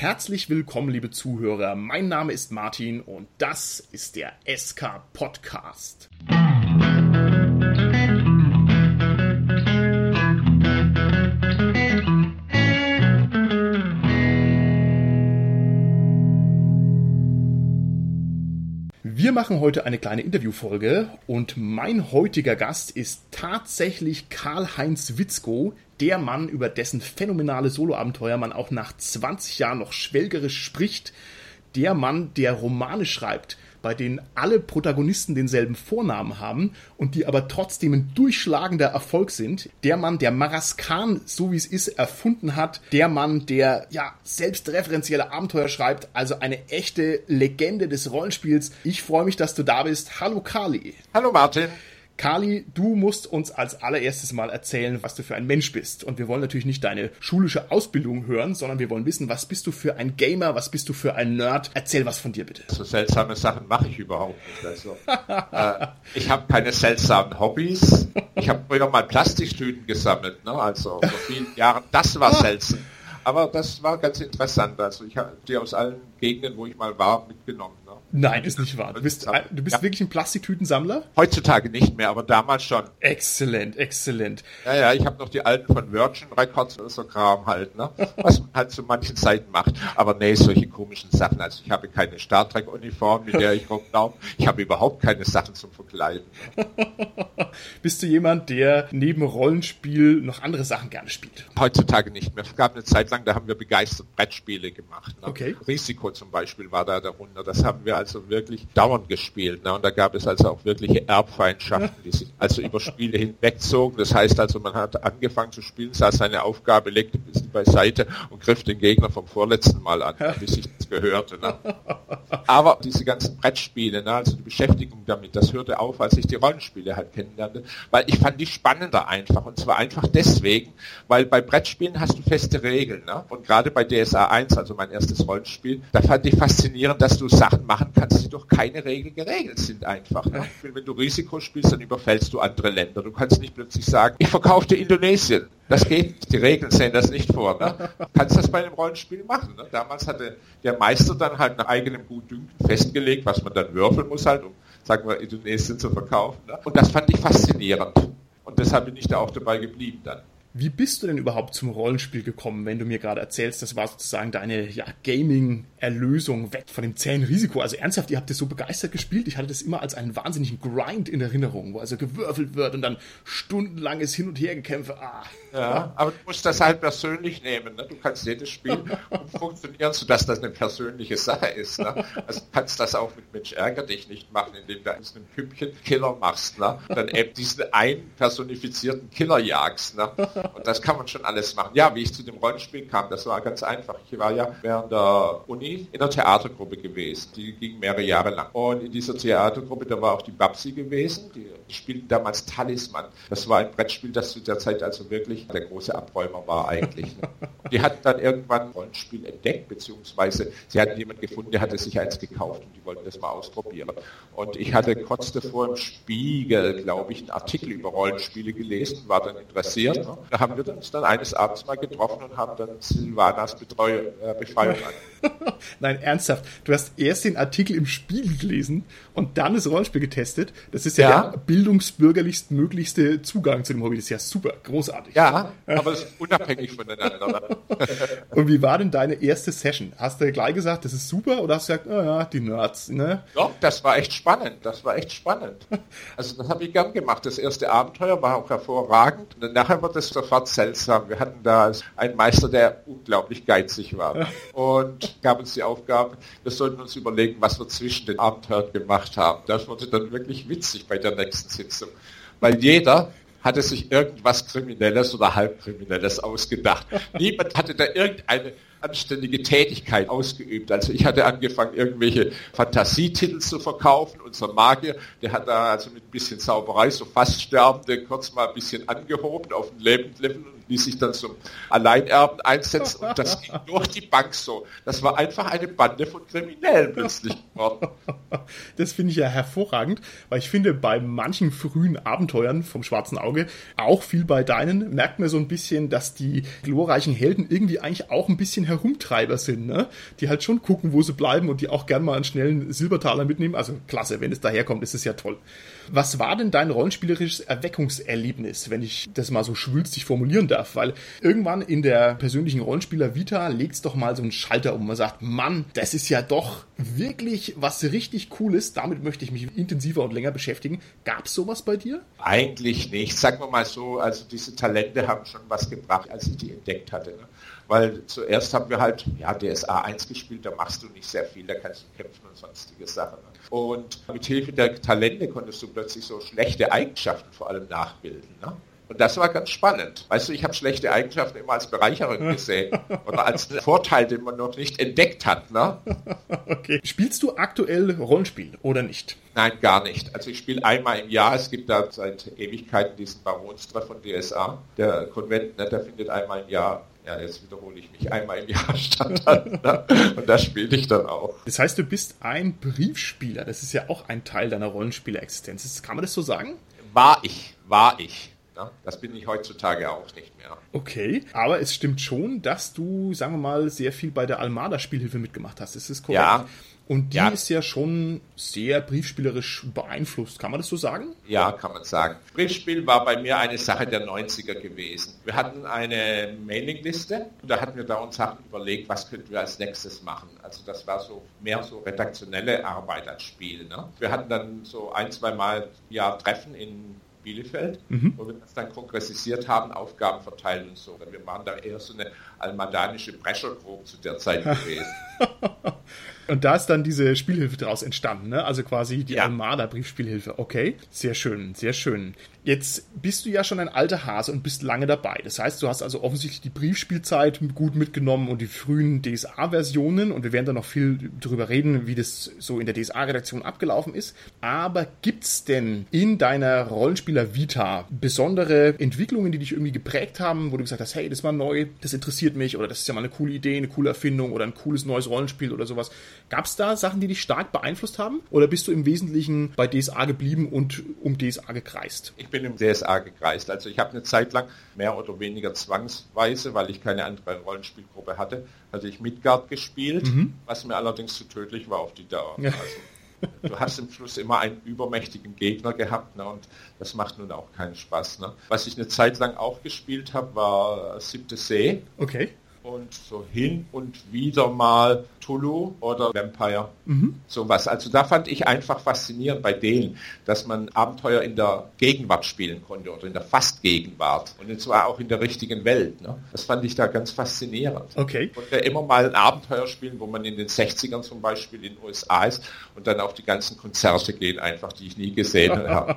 Herzlich willkommen, liebe Zuhörer. Mein Name ist Martin und das ist der SK Podcast. Wir machen heute eine kleine Interviewfolge und mein heutiger Gast ist tatsächlich Karl-Heinz Witzko, der Mann, über dessen phänomenale Soloabenteuer man auch nach 20 Jahren noch schwelgerisch spricht, der Mann, der Romane schreibt, bei denen alle Protagonisten denselben Vornamen haben und die aber trotzdem ein durchschlagender Erfolg sind. Der Mann, der Maraskan, so wie es ist, erfunden hat. Der Mann, der ja selbstreferenzielle Abenteuer schreibt. Also eine echte Legende des Rollenspiels. Ich freue mich, dass du da bist. Hallo Kali. Hallo Martin. Kali, du musst uns als allererstes mal erzählen, was du für ein Mensch bist. Und wir wollen natürlich nicht deine schulische Ausbildung hören, sondern wir wollen wissen, was bist du für ein Gamer, was bist du für ein Nerd. Erzähl was von dir bitte. So seltsame Sachen mache ich überhaupt nicht. Also, äh, ich habe keine seltsamen Hobbys. Ich habe früher mal Plastiktüten gesammelt, ne? also vor vielen Jahren. Das war seltsam. Aber das war ganz interessant. Also ich habe die aus allen Gegenden, wo ich mal war, mitgenommen. Ne? Nein, ist nicht wahr. Du bist, du bist ja. wirklich ein Plastiktütensammler? Heutzutage nicht mehr, aber damals schon. Exzellent, exzellent. Ja, ja, ich habe noch die alten von Virgin Records oder so Kram halt, ne? was man halt zu manchen Zeiten macht. Aber nee, solche komischen Sachen. Also ich habe keine Star Trek Uniform, mit der ich rumlaufe. Ich habe überhaupt keine Sachen zum Verkleiden. bist du jemand, der neben Rollenspiel noch andere Sachen gerne spielt? Heutzutage nicht mehr. Es gab eine Zeit lang, da haben wir begeistert Brettspiele gemacht. Ne? Okay. Risiko zum Beispiel war da darunter. Das haben wir also wirklich dauernd gespielt. Ne? Und da gab es also auch wirkliche Erbfeindschaften, die sich also über Spiele hinwegzogen. Das heißt also, man hat angefangen zu spielen, sah seine Aufgabe, legte ein bisschen beiseite und griff den Gegner vom vorletzten Mal an, wie sich das gehörte. Ne? Aber diese ganzen Brettspiele, ne? also die Beschäftigung damit, das hörte auf, als ich die Rollenspiele halt kennenlernte, weil ich fand die spannender einfach. Und zwar einfach deswegen, weil bei Brettspielen hast du feste Regeln. Ne? Und gerade bei DSA 1, also mein erstes Rollenspiel, da fand ich faszinierend, dass du Sachen machen kannst, die durch keine Regel geregelt sind einfach. Ne? Wenn du Risiko spielst, dann überfällst du andere Länder. Du kannst nicht plötzlich sagen, ich verkaufe dir Indonesien. Das geht, die Regeln sehen das nicht vor. Ne? Du kannst das bei einem Rollenspiel machen. Ne? Damals hatte der Meister dann halt nach eigenem Gutdünken festgelegt, was man dann würfeln muss halt, um, sagen wir, Indonesien zu verkaufen. Ne? Und das fand ich faszinierend. Und deshalb bin ich da auch dabei geblieben dann. Wie bist du denn überhaupt zum Rollenspiel gekommen, wenn du mir gerade erzählst, das war sozusagen deine ja, Gaming-Erlösung weg von dem zähen Risiko? Also ernsthaft, ihr habt das so begeistert gespielt. Ich hatte das immer als einen wahnsinnigen Grind in Erinnerung, wo also gewürfelt wird und dann stundenlanges Hin- und Hergekämpfe. Ah. Ja, aber du musst das halt persönlich nehmen. Ne? Du kannst jedes Spiel umfunktionieren, sodass das eine persönliche Sache ist. Ne? Also du kannst das auch mit Mensch ärger dich nicht machen, indem du aus einem Hüppchen Killer machst. Ne? Dann eben diesen einen personifizierten Killer jagst. Ne? Und das kann man schon alles machen. Ja, wie ich zu dem Rollenspiel kam, das war ganz einfach. Ich war ja während der Uni in der Theatergruppe gewesen. Die ging mehrere Jahre lang. Und in dieser Theatergruppe, da war auch die Babsi gewesen. Die, spielten damals Talisman. Das war ein Brettspiel, das zu der Zeit also wirklich der große Abräumer war eigentlich. Ne? Die hatten dann irgendwann ein Rollenspiel entdeckt, beziehungsweise sie hatten jemanden gefunden, der hatte sich eins gekauft und die wollten das mal ausprobieren. Und ich hatte kurz davor im Spiegel, glaube ich, einen Artikel über Rollenspiele gelesen, war dann interessiert. Ne? Da haben wir uns dann eines Abends mal getroffen und haben dann Silvanas Betreu äh, Befreiung an. Nein, ernsthaft. Du hast erst den Artikel im Spiegel gelesen und dann das Rollenspiel getestet. Das ist ja, ja. der bildungsbürgerlichst möglichste Zugang zu dem Hobby. Das ist ja super, großartig. Ja, aber es ist unabhängig voneinander. und wie war denn deine erste Session? Hast du gleich gesagt, das ist super oder hast du gesagt, oh ja, die Nerds, ne? Doch, das war echt spannend. Das war echt spannend. Also das habe ich gern gemacht. Das erste Abenteuer war auch hervorragend. Und nachher wird es sofort seltsam. Wir hatten da einen Meister, der unglaublich geizig war und gab uns die Aufgabe, wir sollten uns überlegen, was wir zwischen den Abenteuern gemacht haben. Das wurde dann wirklich witzig bei der nächsten Sitzung, weil jeder hatte sich irgendwas Kriminelles oder Halbkriminelles ausgedacht. Niemand hatte da irgendeine anständige Tätigkeit ausgeübt. Also ich hatte angefangen, irgendwelche Fantasietitel zu verkaufen. Unser Magier, der hat da also mit ein bisschen Zauberei so fast Sterbende kurz mal ein bisschen angehoben auf den Lebendlevel und ließ sich dann zum Alleinerben einsetzen und das ging durch die Bank so. Das war einfach eine Bande von Kriminellen plötzlich geworden. Das finde ich ja hervorragend, weil ich finde, bei manchen frühen Abenteuern vom Schwarzen Auge, auch viel bei deinen, merkt man so ein bisschen, dass die glorreichen Helden irgendwie eigentlich auch ein bisschen Herumtreiber sind, ne? Die halt schon gucken, wo sie bleiben und die auch gern mal einen schnellen Silbertaler mitnehmen. Also klasse, wenn es daherkommt, ist es ja toll. Was war denn dein rollenspielerisches Erweckungserlebnis, wenn ich das mal so schwülstig formulieren darf? Weil irgendwann in der persönlichen Rollenspieler Vita legt's doch mal so einen Schalter um. Man sagt, Mann, das ist ja doch wirklich was richtig Cooles. Damit möchte ich mich intensiver und länger beschäftigen. Gab's sowas bei dir? Eigentlich nicht. Sagen wir mal so, also diese Talente haben schon was gebracht, als ich die entdeckt hatte. Ne? Weil zuerst haben wir halt, ja, DSA 1 gespielt, da machst du nicht sehr viel, da kannst du kämpfen und sonstige Sachen. Und mit Hilfe der Talente konntest du plötzlich so schlechte Eigenschaften vor allem nachbilden. Ne? Und das war ganz spannend. Weißt du, ich habe schlechte Eigenschaften immer als Bereicherung gesehen oder als Vorteil, den man noch nicht entdeckt hat. Ne? Okay. Spielst du aktuell Rollenspiel oder nicht? Nein, gar nicht. Also ich spiele einmal im Jahr. Es gibt da seit Ewigkeiten diesen Baronstreff von DSA. Der Konvent, ne, der findet einmal im Jahr ja, jetzt wiederhole ich mich, einmal im Jahr statt dann, ne? und da spiele ich dann auch. Das heißt, du bist ein Briefspieler. Das ist ja auch ein Teil deiner Rollenspielerexistenz. Kann man das so sagen? War ich, war ich. Das bin ich heutzutage auch nicht mehr. Okay, aber es stimmt schon, dass du, sagen wir mal, sehr viel bei der Almada-Spielhilfe mitgemacht hast. Ist das korrekt? Ja, und die Ja. ist ja schon sehr briefspielerisch beeinflusst. Kann man das so sagen? Ja, kann man sagen. Briefspiel war bei mir eine Sache der 90er gewesen. Wir hatten eine Mailingliste und da hatten wir da uns Sachen überlegt, was könnten wir als nächstes machen. Also das war so mehr so redaktionelle Arbeit als Spiel. Ne? Wir hatten dann so ein, zwei Mal im Jahr Treffen in Bielefeld, wo wir das dann kongressisiert haben, Aufgaben verteilen und so. Wir waren da eher so eine almadanische Brechergruppe zu der Zeit gewesen. Und da ist dann diese Spielhilfe daraus entstanden, ne? Also quasi die Ja. Almada Briefspielhilfe. Okay, sehr schön, sehr schön. Jetzt bist du ja schon ein alter Hase und bist lange dabei. Das heißt, du hast also offensichtlich die Briefspielzeit gut mitgenommen und die frühen DSA-Versionen. Und wir werden da noch viel darüber reden, wie das so in der DSA-Redaktion abgelaufen ist. Aber gibt's denn in deiner Rollenspieler Vita besondere Entwicklungen, die dich irgendwie geprägt haben, wo du gesagt hast, hey, das war neu, das interessiert mich oder das ist ja mal eine coole Idee, eine coole Erfindung oder ein cooles neues Rollenspiel oder sowas. Gab's da Sachen, die dich stark beeinflusst haben? Oder bist du im Wesentlichen bei DSA geblieben und um DSA gekreist? Ich bin im DSA gekreist. Also ich habe eine Zeit lang mehr oder weniger zwangsweise, weil ich keine andere Rollenspielgruppe hatte, hatte ich Midgard gespielt, was mir allerdings zu tödlich war auf die Dauer. Ja. Also, du hast im Schluss immer einen übermächtigen Gegner gehabt ne, und das macht nun auch keinen Spaß. Ne. Was ich eine Zeit lang auch gespielt habe, war Siebte See Okay. Und so hin und wieder mal Tulu oder Vampire. Sowas. Also da fand ich einfach faszinierend bei denen, dass man Abenteuer in der Gegenwart spielen konnte oder in der Fast-Gegenwart. Und zwar auch in der richtigen Welt. Ne? Das fand ich da ganz faszinierend. Okay. Konnte immer mal ein Abenteuer spielen, wo man in den 60ern zum Beispiel in den USA ist und dann auf die ganzen Konzerte gehen, einfach, die ich nie gesehen habe.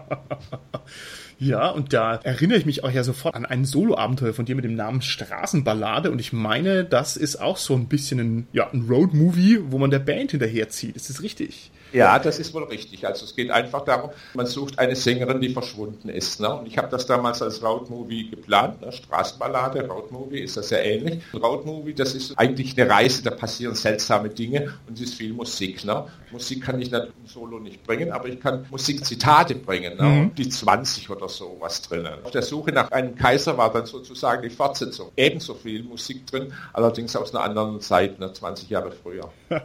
Ja, und da erinnere ich mich auch ja sofort an ein Solo-Abenteuer von dir mit dem Namen Straßenballade. Und ich meine, das ist auch so ein bisschen ein, ja, ein Road-Movie, wo man der Band hinterherzieht. Ist das richtig? Ja, das ist wohl richtig. Also es geht einfach darum, man sucht eine Sängerin, die verschwunden ist. Ne? Und ich habe das damals als Roadmovie geplant. Ne? Straßenballade, Roadmovie ist das sehr ähnlich. Roadmovie, das ist eigentlich eine Reise, da passieren seltsame Dinge und es ist viel Musik. Ne? Musik kann ich natürlich im Solo nicht bringen, aber ich kann Musikzitate bringen. Ne? Und die 20 oder so was drinnen. Auf der Suche nach einem Kaiser war dann sozusagen die Fortsetzung. Ebenso viel Musik drin, allerdings aus einer anderen Zeit, ne? 20 Jahre früher.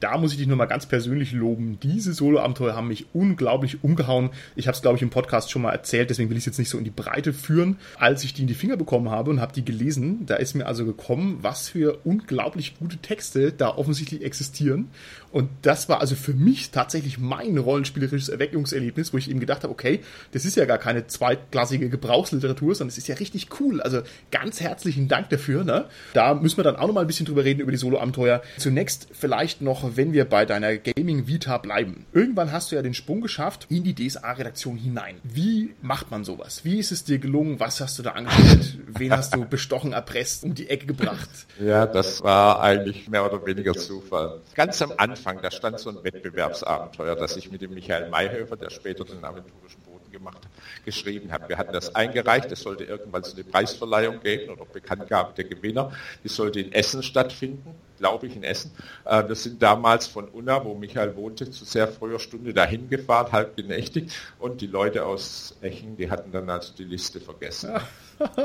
Da muss ich dich nochmal ganz persönlich loben. Diese Solo-Abenteuer haben mich unglaublich umgehauen. Ich habe es, glaube ich, im Podcast schon mal erzählt, deswegen will ich es jetzt nicht so in die Breite führen. Als ich die in die Finger bekommen habe und habe die gelesen, da ist mir also gekommen, was für unglaublich gute Texte da offensichtlich existieren. Und das war also für mich tatsächlich mein rollenspielerisches Erweckungserlebnis, wo ich eben gedacht habe, okay, das ist ja gar keine zweitklassige Gebrauchsliteratur, sondern es ist ja richtig cool. Also ganz herzlichen Dank dafür. Ne? Da müssen wir dann auch noch mal ein bisschen drüber reden, über die Solo-Abenteuer. Zunächst vielleicht noch, wenn wir bei deiner Gaming-Vita bleiben. Irgendwann hast du ja den Sprung geschafft in die DSA-Redaktion hinein. Wie macht man sowas? Wie ist es dir gelungen? Was hast du da angestellt? Wen hast du bestochen, erpresst, um die Ecke gebracht? Ja, das war eigentlich mehr oder weniger Zufall. Ganz am Anfang, da stand so ein Wettbewerbsabenteuer, das ich mit dem Michael Mayhöfer, der später den aventurischen Boden gemacht hat, geschrieben habe. Wir hatten das eingereicht, es sollte irgendwann so eine Preisverleihung geben oder Bekanntgabe der Gewinner. Die sollte in Essen stattfinden. Glaube ich, in Essen. Äh, wir sind damals von Unna, wo Michael wohnte, zu sehr früher Stunde dahin gefahren, halb genächtigt. Und die Leute aus Echen, die hatten dann also die Liste vergessen.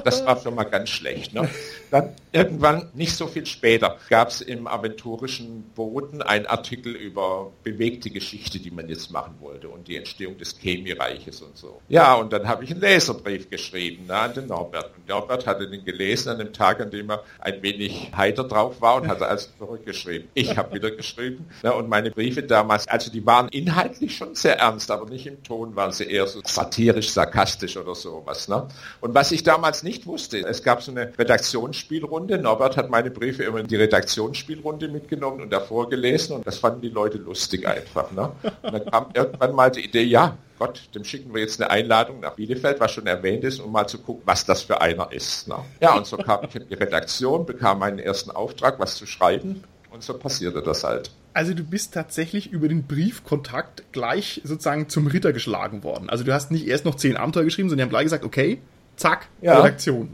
Das war schon mal ganz schlecht. Ne? Dann irgendwann, nicht so viel später, gab es im aventurischen Boden einen Artikel über bewegte Geschichte, die man jetzt machen wollte und die Entstehung des Chemiereiches und so. Ja, und dann habe ich einen Leserbrief geschrieben ne, an den Norbert. Und Norbert hatte den gelesen an dem Tag, an dem er ein wenig heiter drauf war und hatte also zurückgeschrieben. Ich habe wieder geschrieben ne, und meine Briefe damals, also die waren inhaltlich schon sehr ernst, aber nicht im Ton waren sie eher so satirisch, sarkastisch oder sowas. Ne? Und was ich damals nicht wusste. Es gab so eine Redaktionsspielrunde. Norbert hat meine Briefe immer in die Redaktionsspielrunde mitgenommen und davor gelesen und das fanden die Leute lustig einfach. Ne? Und dann kam irgendwann mal die Idee, ja, Gott, dem schicken wir jetzt eine Einladung nach Bielefeld, was schon erwähnt ist, um mal zu gucken, was das für einer ist. Ne? Ja, und so kam ich in die Redaktion, bekam meinen ersten Auftrag, was zu schreiben und so passierte das halt. Also du bist tatsächlich über den Briefkontakt gleich sozusagen zum Ritter geschlagen worden. Also du hast nicht erst noch zehn Abenteuer geschrieben, sondern die haben gleich gesagt, okay, Zack, ja. Redaktion.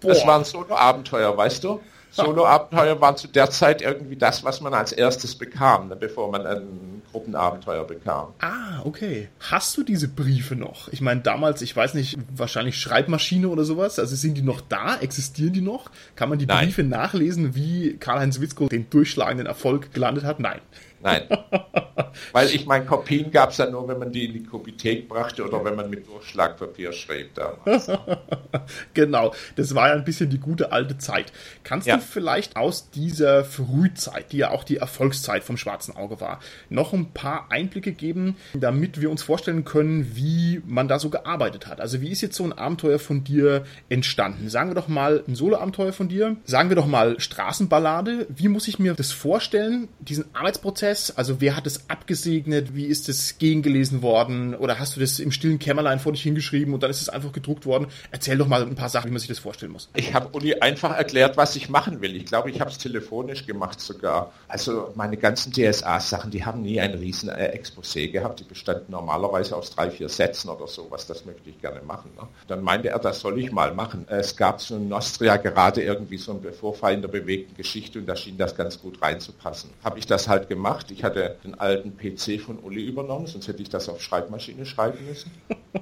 Boah. Das waren Solo-Abenteuer, weißt du? Solo-Abenteuer waren zu der Zeit irgendwie das, was man als erstes bekam, ne, bevor man ein Gruppenabenteuer bekam. Ah, okay. Hast du diese Briefe noch? Ich meine, damals, ich weiß nicht, wahrscheinlich Schreibmaschine oder sowas. Also sind die noch da? Existieren die noch? Kann man die Nein. Briefe nachlesen, wie Karl-Heinz Witzko den durchschlagenden Erfolg gelandet hat? Nein. Nein. Weil ich meine, Kopien gab es ja nur, wenn man die in die Kopithek brachte oder wenn man mit Durchschlagpapier schrieb damals. genau, das war ja ein bisschen die gute alte Zeit. Kannst ja. du vielleicht aus dieser Frühzeit, die ja auch die Erfolgszeit vom Schwarzen Auge war, noch ein paar Einblicke geben, damit wir uns vorstellen können, wie man da so gearbeitet hat? Also wie ist jetzt so ein Abenteuer von dir entstanden? Sagen wir doch mal ein Solo-Abenteuer von dir. Sagen wir doch mal Straßenballade. Wie muss ich mir das vorstellen, diesen Arbeitsprozess? Prozess? Also wer hat es abgesegnet? Wie ist es gegengelesen worden? Oder hast du das im stillen Kämmerlein vor dich hingeschrieben und dann ist es einfach gedruckt worden? Erzähl doch mal ein paar Sachen, wie man sich das vorstellen muss. Ich habe Uli einfach erklärt, was ich machen will. Ich glaube, ich habe es telefonisch gemacht sogar. Also meine ganzen DSA-Sachen, die haben nie ein riesen äh, Exposé gehabt. Die bestanden normalerweise aus drei, vier Sätzen oder sowas. Das möchte ich gerne machen. Ne? Dann meinte er, das soll ich mal machen. Es gab so in Nostria gerade irgendwie so ein Vorfall in der bewegten Geschichte und da schien das ganz gut reinzupassen. Habe ich das halt gemacht gemacht. Ich hatte den alten PC von Uli übernommen, sonst hätte ich das auf Schreibmaschine schreiben müssen.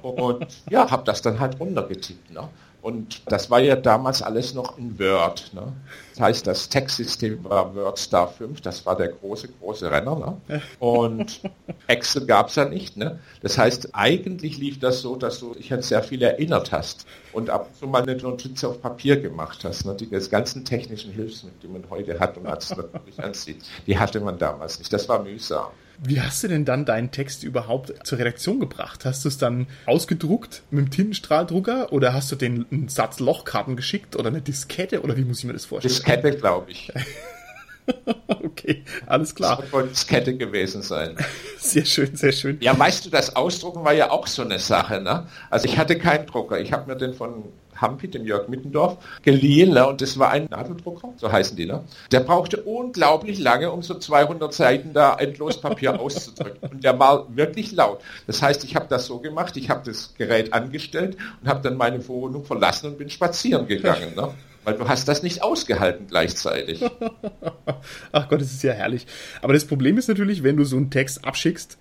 Und ja, habe das dann halt runtergetippt. Ne? Und das war ja damals alles noch in Word. Ne? Das heißt, das Textsystem war WordStar 5, das war der große, große Renner. Ne? Und Excel gab es ja nicht. Ne? Das heißt, eigentlich lief das so, dass du dich an sehr viel erinnert hast und ab und zu mal eine Notiz auf Papier gemacht hast. Ne? Die ganzen technischen Hilfsmittel, die man heute hat und als natürlich ansieht, die hatte man damals nicht. Das war mühsam. Wie hast du denn dann deinen Text überhaupt zur Redaktion gebracht? Hast du es dann ausgedruckt mit dem Tintenstrahldrucker oder hast du den einen Satz Lochkarten geschickt oder eine Diskette oder wie muss ich mir das vorstellen? Diskette, glaube ich. okay, alles klar. Das soll Diskette gewesen sein. Sehr schön, sehr schön. Ja, weißt du, das Ausdrucken war ja auch so eine Sache. Ne? Also ich hatte keinen Drucker. Ich habe mir den von Hampi, dem Jörg Mittendorf, geliehen. Ne? Und das war ein Nadeldrucker, so heißen die. Ne? Der brauchte unglaublich lange, um so 200 Seiten da endlos Papier auszudrücken. Und der war wirklich laut. Das heißt, ich habe das so gemacht, ich habe das Gerät angestellt und habe dann meine Wohnung verlassen und bin spazieren gegangen. Ne? Weil du hast das nicht ausgehalten gleichzeitig. Ach Gott, das ist ja herrlich. Aber das Problem ist natürlich, wenn du so einen Text abschickst,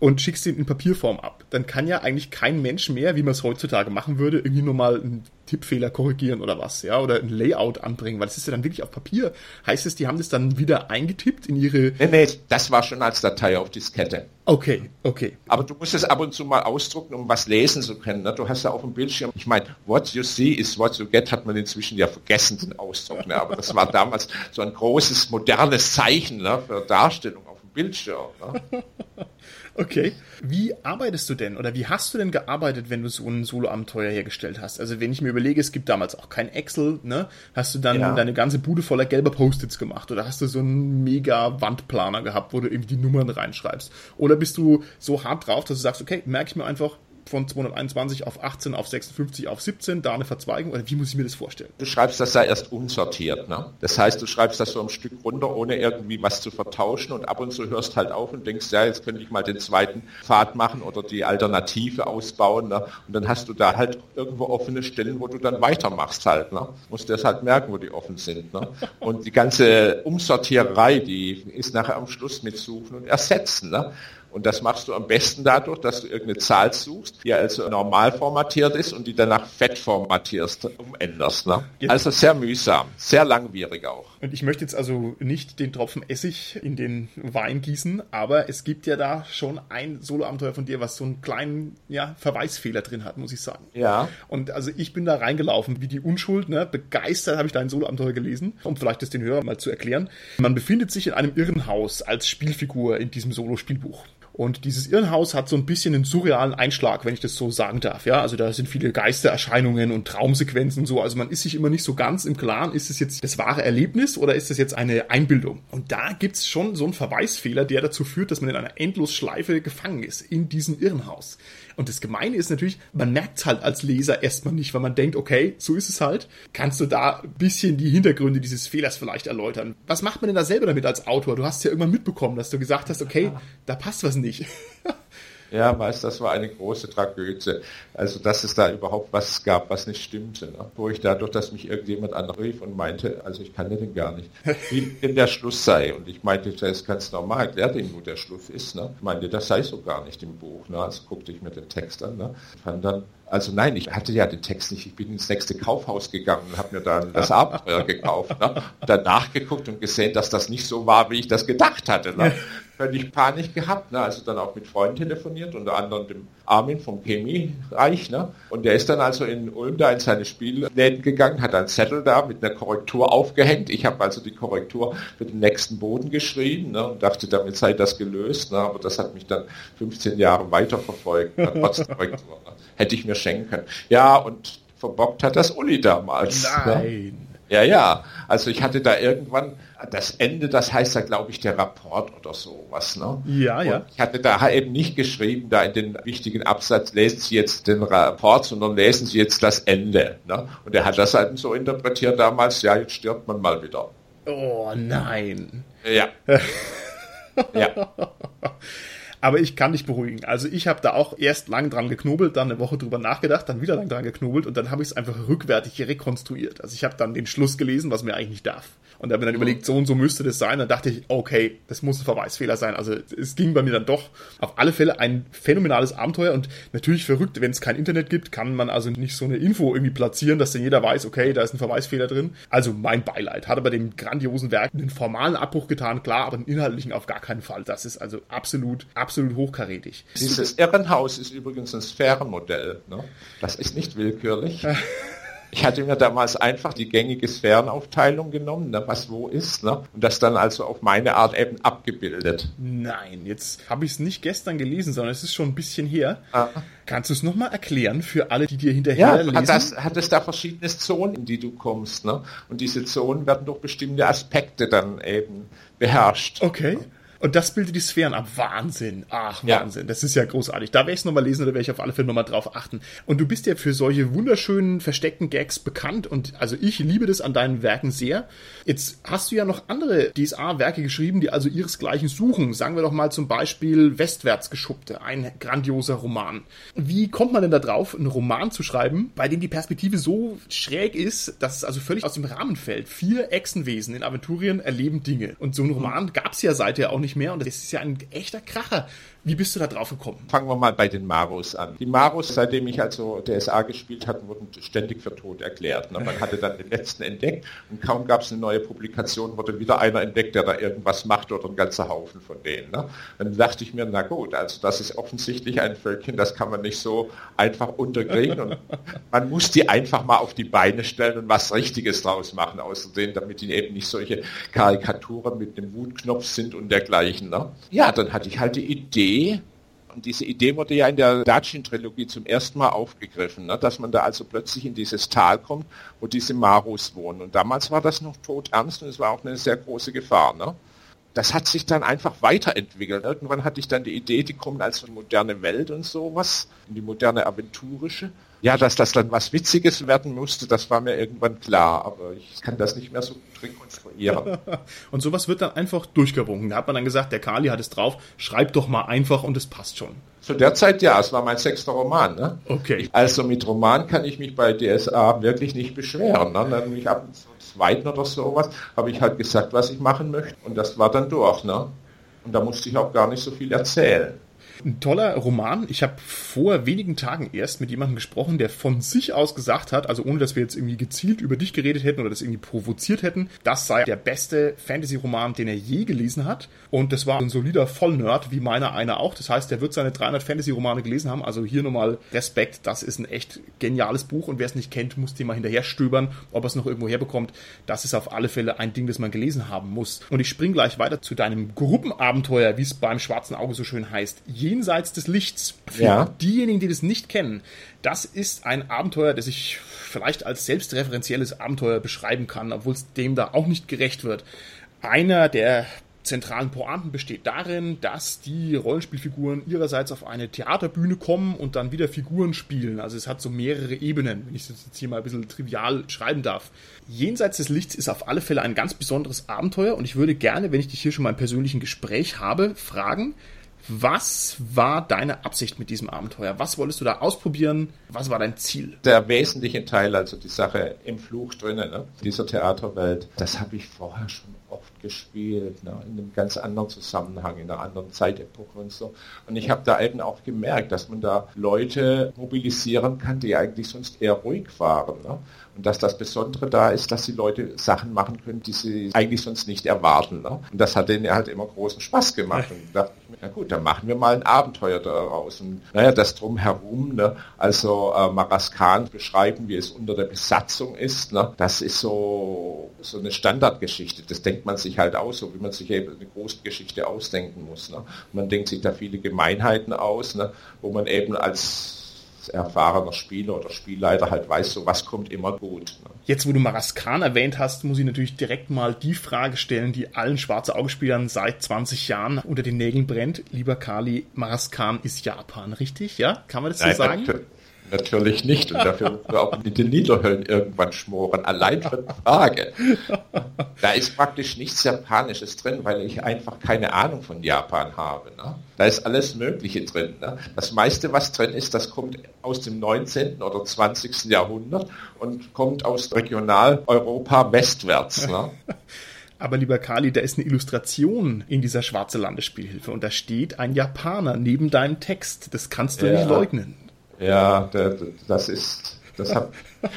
und schickst ihn in Papierform ab. Dann kann ja eigentlich kein Mensch mehr, wie man es heutzutage machen würde, irgendwie nur mal einen Tippfehler korrigieren oder was, ja, oder ein Layout anbringen, weil es ist ja dann wirklich auf Papier. Heißt es, die haben das dann wieder eingetippt in ihre. Nee, nee, das war schon als Datei auf Diskette. Okay, okay. Aber du musst es ab und zu mal ausdrucken, um was lesen zu können. Ne? Du hast ja auf dem Bildschirm, ich meine, what you see is what you get, hat man inzwischen ja vergessen, den Ausdruck. Ne? Aber das war damals so ein großes, modernes Zeichen ne? für Darstellung auf dem Bildschirm. Ne? Okay. Wie arbeitest du denn oder wie hast du denn gearbeitet, wenn du so ein Solo-Abenteuer hergestellt hast? Also wenn ich mir überlege, es gibt damals auch kein Excel, ne? Hast du dann ja. deine ganze Bude voller gelber Post-its gemacht oder hast du so einen mega Wandplaner gehabt, wo du irgendwie die Nummern reinschreibst? Oder bist du so hart drauf, dass du sagst, okay, merke ich mir einfach, von 221 auf 18, auf 56, auf 17, da eine Verzweigung? Oder wie muss ich mir das vorstellen? Du schreibst das da erst unsortiert. Ne? Das heißt, du schreibst das so ein Stück runter, ohne irgendwie was zu vertauschen und ab und zu hörst halt auf und denkst, ja, jetzt könnte ich mal den zweiten Pfad machen oder die Alternative ausbauen. Ne? Und dann hast du da halt irgendwo offene Stellen, wo du dann weitermachst halt. Ne? Musst dir das halt merken, wo die offen sind. Ne? Und die ganze Umsortiererei, die ist nachher am Schluss mit Suchen und Ersetzen. Ne? Und das machst du am besten dadurch, dass du irgendeine Zahl suchst, die also normal formatiert ist und die danach fett formatierst, umänderst. Ne? Also sehr mühsam, sehr langwierig auch. Und ich möchte jetzt also nicht den Tropfen Essig in den Wein gießen, aber es gibt ja da schon ein Soloabenteuer von dir, was so einen kleinen ja, Verweisfehler drin hat, muss ich sagen. Ja. Und also ich bin da reingelaufen, wie die Unschuld, ne? begeistert habe ich dein Soloabenteuer gelesen, um vielleicht das den Hörern mal zu erklären. Man befindet sich in einem Irrenhaus als Spielfigur in diesem Solo-Spielbuch. Und dieses Irrenhaus hat so ein bisschen einen surrealen Einschlag, wenn ich das so sagen darf. Ja, also da sind viele Geistererscheinungen und Traumsequenzen und so. Also man ist sich immer nicht so ganz im Klaren, ist es jetzt das wahre Erlebnis oder ist es jetzt eine Einbildung? Und da gibt's schon so einen Verweisfehler, der dazu führt, dass man in einer Endlosschleife gefangen ist in diesem Irrenhaus. Und das Gemeine ist natürlich, man merkt es halt als Leser erstmal nicht, weil man denkt, okay, so ist es halt. Kannst du da ein bisschen die Hintergründe dieses Fehlers vielleicht erläutern? Was macht man denn da selber damit als Autor? Du hast ja irgendwann mitbekommen, dass du gesagt hast, okay, da passt was nicht. Ja, weiß, das war eine große Tragödie. Also, dass es da überhaupt was gab, was nicht stimmte. Ne? Wo ich dadurch, dass mich irgendjemand anrief und meinte, also ich kann den gar nicht, wie denn der Schluss sei. Und ich meinte, das ist ganz normal, erklärt ihm, wo der Schluss ist. Ne? Ich meinte, das sei so gar nicht im Buch. Ne? Also guckte ich mir den Text an. Ne? Fand dann, also nein, ich hatte ja den Text nicht. Ich bin ins nächste Kaufhaus gegangen und habe mir dann das Abenteuer gekauft. Ne? Und dann nachgeguckt und gesehen, dass das nicht so war, wie ich das gedacht hatte. Ne? völlig Panik gehabt, ne? also dann auch mit Freunden telefoniert, unter anderem dem Armin vom Chemiereich. Ne? Und der ist dann also in Ulm da in seine Spielläden gegangen, hat einen Zettel da mit einer Korrektur aufgehängt. Ich habe also die Korrektur für den nächsten Boden geschrieben ne? und dachte, damit sei das gelöst. Ne? Aber das hat mich dann 15 Jahre weiterverfolgt, ne? trotz Korrektur. Ne? Hätte ich mir schenken können. Ja, und verbockt hat das Uli damals. Ne? Nein. Ja, ja. Also ich hatte da irgendwann das Ende, das heißt da glaube ich der Rapport oder sowas. Ne? Ja, ja. Und ich hatte da eben nicht geschrieben, da in den wichtigen Absatz, lesen Sie jetzt den Rapport, sondern lesen Sie jetzt das Ende. Ne? Und er hat das halt so interpretiert damals, ja, jetzt stirbt man mal wieder. Oh nein. Ja. ja. Aber ich kann dich beruhigen. Also ich habe da auch erst lang dran geknobelt, dann eine Woche drüber nachgedacht, dann wieder lang dran geknobelt und dann habe ich es einfach rückwärtig rekonstruiert. Also ich habe dann den Schluss gelesen, was mir eigentlich nicht darf. Und habe mir dann mhm. überlegt, so und so müsste das sein. Dann dachte ich, okay, das muss ein Verweisfehler sein. Also es ging bei mir dann doch auf alle Fälle ein phänomenales Abenteuer und natürlich verrückt, wenn es kein Internet gibt, kann man also nicht so eine Info irgendwie platzieren, dass dann jeder weiß, okay, da ist ein Verweisfehler drin. Also mein Beileid. Hat aber dem grandiosen Werk einen formalen Abbruch getan, klar, aber den inhaltlichen auf gar keinen Fall. Das ist also absolut, absolut hochkarätig. Dieses Irrenhaus ist übrigens ein Sphärenmodell. Ne? Das ist nicht willkürlich. Ich hatte mir damals einfach die gängige Sphärenaufteilung genommen, ne, was wo ist, ne, und das dann also auf meine Art eben abgebildet. Nein, jetzt habe ich es nicht gestern gelesen, sondern es ist schon ein bisschen her. Ah. Kannst du es nochmal erklären für alle, die dir hinterher ja, lesen? Hat, das, hat es da verschiedene Zonen, in die du kommst, ne? Und diese Zonen werden durch bestimmte Aspekte dann eben beherrscht. Okay. Und das bildet die Sphären ab. Wahnsinn. Ach, Wahnsinn. Ja. Das ist ja großartig. Da werde ich es nochmal lesen, oder werde ich auf alle Fälle nochmal drauf achten. Und du bist ja für solche wunderschönen, versteckten Gags bekannt. Und also ich liebe das an deinen Werken sehr. Jetzt hast du ja noch andere DSA-Werke geschrieben, die also ihresgleichen suchen. Sagen wir doch mal zum Beispiel Westwärts geschuppte. Ein grandioser Roman. Wie kommt man denn da drauf, einen Roman zu schreiben, bei dem die Perspektive so schräg ist, dass es also völlig aus dem Rahmen fällt? Vier Echsenwesen in Aventurien erleben Dinge. Und so einen Roman gab es ja seither auch nicht nicht mehr und das ist ja ein echter Kracher. Wie bist du da drauf gekommen? Fangen wir mal bei den Maros an. Die Maros, seitdem ich also DSA gespielt hatte, wurden ständig für tot erklärt. Ne? Man hatte dann den letzten entdeckt und kaum gab es eine neue Publikation, wurde wieder einer entdeckt, der da irgendwas macht oder ein ganzer Haufen von denen. Ne? Dann dachte ich mir, na gut, also das ist offensichtlich ein Völkchen, das kann man nicht so einfach unterkriegen und man muss die einfach mal auf die Beine stellen und was Richtiges draus machen, außerdem, damit die eben nicht solche Karikaturen mit dem Wutknopf sind und dergleichen. Ne? Ja, dann hatte ich halt die Idee, und diese Idee wurde ja in der Dachin-Trilogie zum ersten Mal aufgegriffen, ne, dass man da also plötzlich in dieses Tal kommt, wo diese Marus wohnen. Und damals war das noch tot ernst und es war auch eine sehr große Gefahr. Ne? das hat sich dann einfach weiterentwickelt. Irgendwann hatte ich dann die Idee, die kommen als eine moderne Welt und sowas, in die moderne aventurische. Ja, dass das dann was Witziges werden musste, das war mir irgendwann klar, aber ich kann das nicht mehr so rekonstruieren. und sowas wird dann einfach durchgewunken. Da hat man dann gesagt, der Kali hat es drauf, schreib doch mal einfach und es passt schon. Zu der Zeit ja, es war mein sechster Roman. Ne? Okay. Also mit Roman kann ich mich bei DSA wirklich nicht beschweren. Ne? Dann mich ab zum zweiten oder sowas habe ich halt gesagt, was ich machen möchte und das war dann durch. Ne? Und da musste ich auch gar nicht so viel erzählen. Ein toller Roman. Ich habe vor wenigen Tagen erst mit jemandem gesprochen, der von sich aus gesagt hat, also ohne dass wir jetzt irgendwie gezielt über dich geredet hätten oder das irgendwie provoziert hätten, das sei der beste Fantasy-Roman, den er je gelesen hat. Und das war ein solider Vollnerd, wie meiner einer auch. Das heißt, der wird seine 300 Fantasy-Romane gelesen haben. Also hier nochmal Respekt. Das ist ein echt geniales Buch. Und wer es nicht kennt, muss den mal hinterher stöbern, ob er es noch irgendwo herbekommt. Das ist auf alle Fälle ein Ding, das man gelesen haben muss. Und ich spring gleich weiter zu deinem Gruppenabenteuer, wie es beim Schwarzen Auge so schön heißt. Jenseits des Lichts. Für ja. diejenigen, die das nicht kennen, das ist ein Abenteuer, das ich vielleicht als selbstreferenzielles Abenteuer beschreiben kann, obwohl es dem da auch nicht gerecht wird. Einer der zentralen Pointen besteht darin, dass die Rollenspielfiguren ihrerseits auf eine Theaterbühne kommen und dann wieder Figuren spielen. Also es hat so mehrere Ebenen, wenn ich das jetzt hier mal ein bisschen trivial schreiben darf. Jenseits des Lichts ist auf alle Fälle ein ganz besonderes Abenteuer und ich würde gerne, wenn ich dich hier schon mal im persönlichen Gespräch habe, fragen, was war deine Absicht mit diesem Abenteuer? Was wolltest du da ausprobieren? Was war dein Ziel? Der wesentliche Teil, also die Sache im Fluch drinnen, ne? dieser Theaterwelt, das habe ich vorher schon oft gespielt, ne? in einem ganz anderen Zusammenhang, in einer anderen Zeitepoche und so. Und ich habe da eben auch gemerkt, dass man da Leute mobilisieren kann, die eigentlich sonst eher ruhig waren. Ne? Und dass das Besondere da ist, dass die Leute Sachen machen können, die sie eigentlich sonst nicht erwarten. Ne? Und das hat denen halt immer großen Spaß gemacht. Und da dachte ich mir, na gut, dann machen wir mal ein Abenteuer daraus. Und naja, das drumherum, ne? also äh, Maraskan beschreiben, wie es unter der Besatzung ist, ne? das ist so, so eine Standardgeschichte. Das denkt man sich halt aus, so wie man sich eben eine große Geschichte ausdenken muss. Ne? Man denkt sich da viele Gemeinheiten aus, ne? wo man eben als erfahrener Spieler oder Spielleiter halt weiß, so was kommt immer gut. Ne? Jetzt, wo du Maraskan erwähnt hast, muss ich natürlich direkt mal die Frage stellen, die allen schwarze Augespielern seit 20 Jahren unter den Nägeln brennt. Lieber Kali, Maraskan ist Japan, richtig? Ja? Kann man das so Nein, sagen? Natürlich nicht. Und dafür müssen wir auch mit den Niederhöllen irgendwann schmoren. Allein für die Frage. Da ist praktisch nichts Japanisches drin, weil ich einfach keine Ahnung von Japan habe. Ne? Da ist alles Mögliche drin. Ne? Das meiste, was drin ist, das kommt aus dem 19. oder 20. Jahrhundert und kommt aus Regionaleuropa westwärts. Ne? Aber lieber Kali, da ist eine Illustration in dieser schwarze Landesspielhilfe und da steht ein Japaner neben deinem Text. Das kannst du ja. nicht leugnen. Ja, das ist, das hab,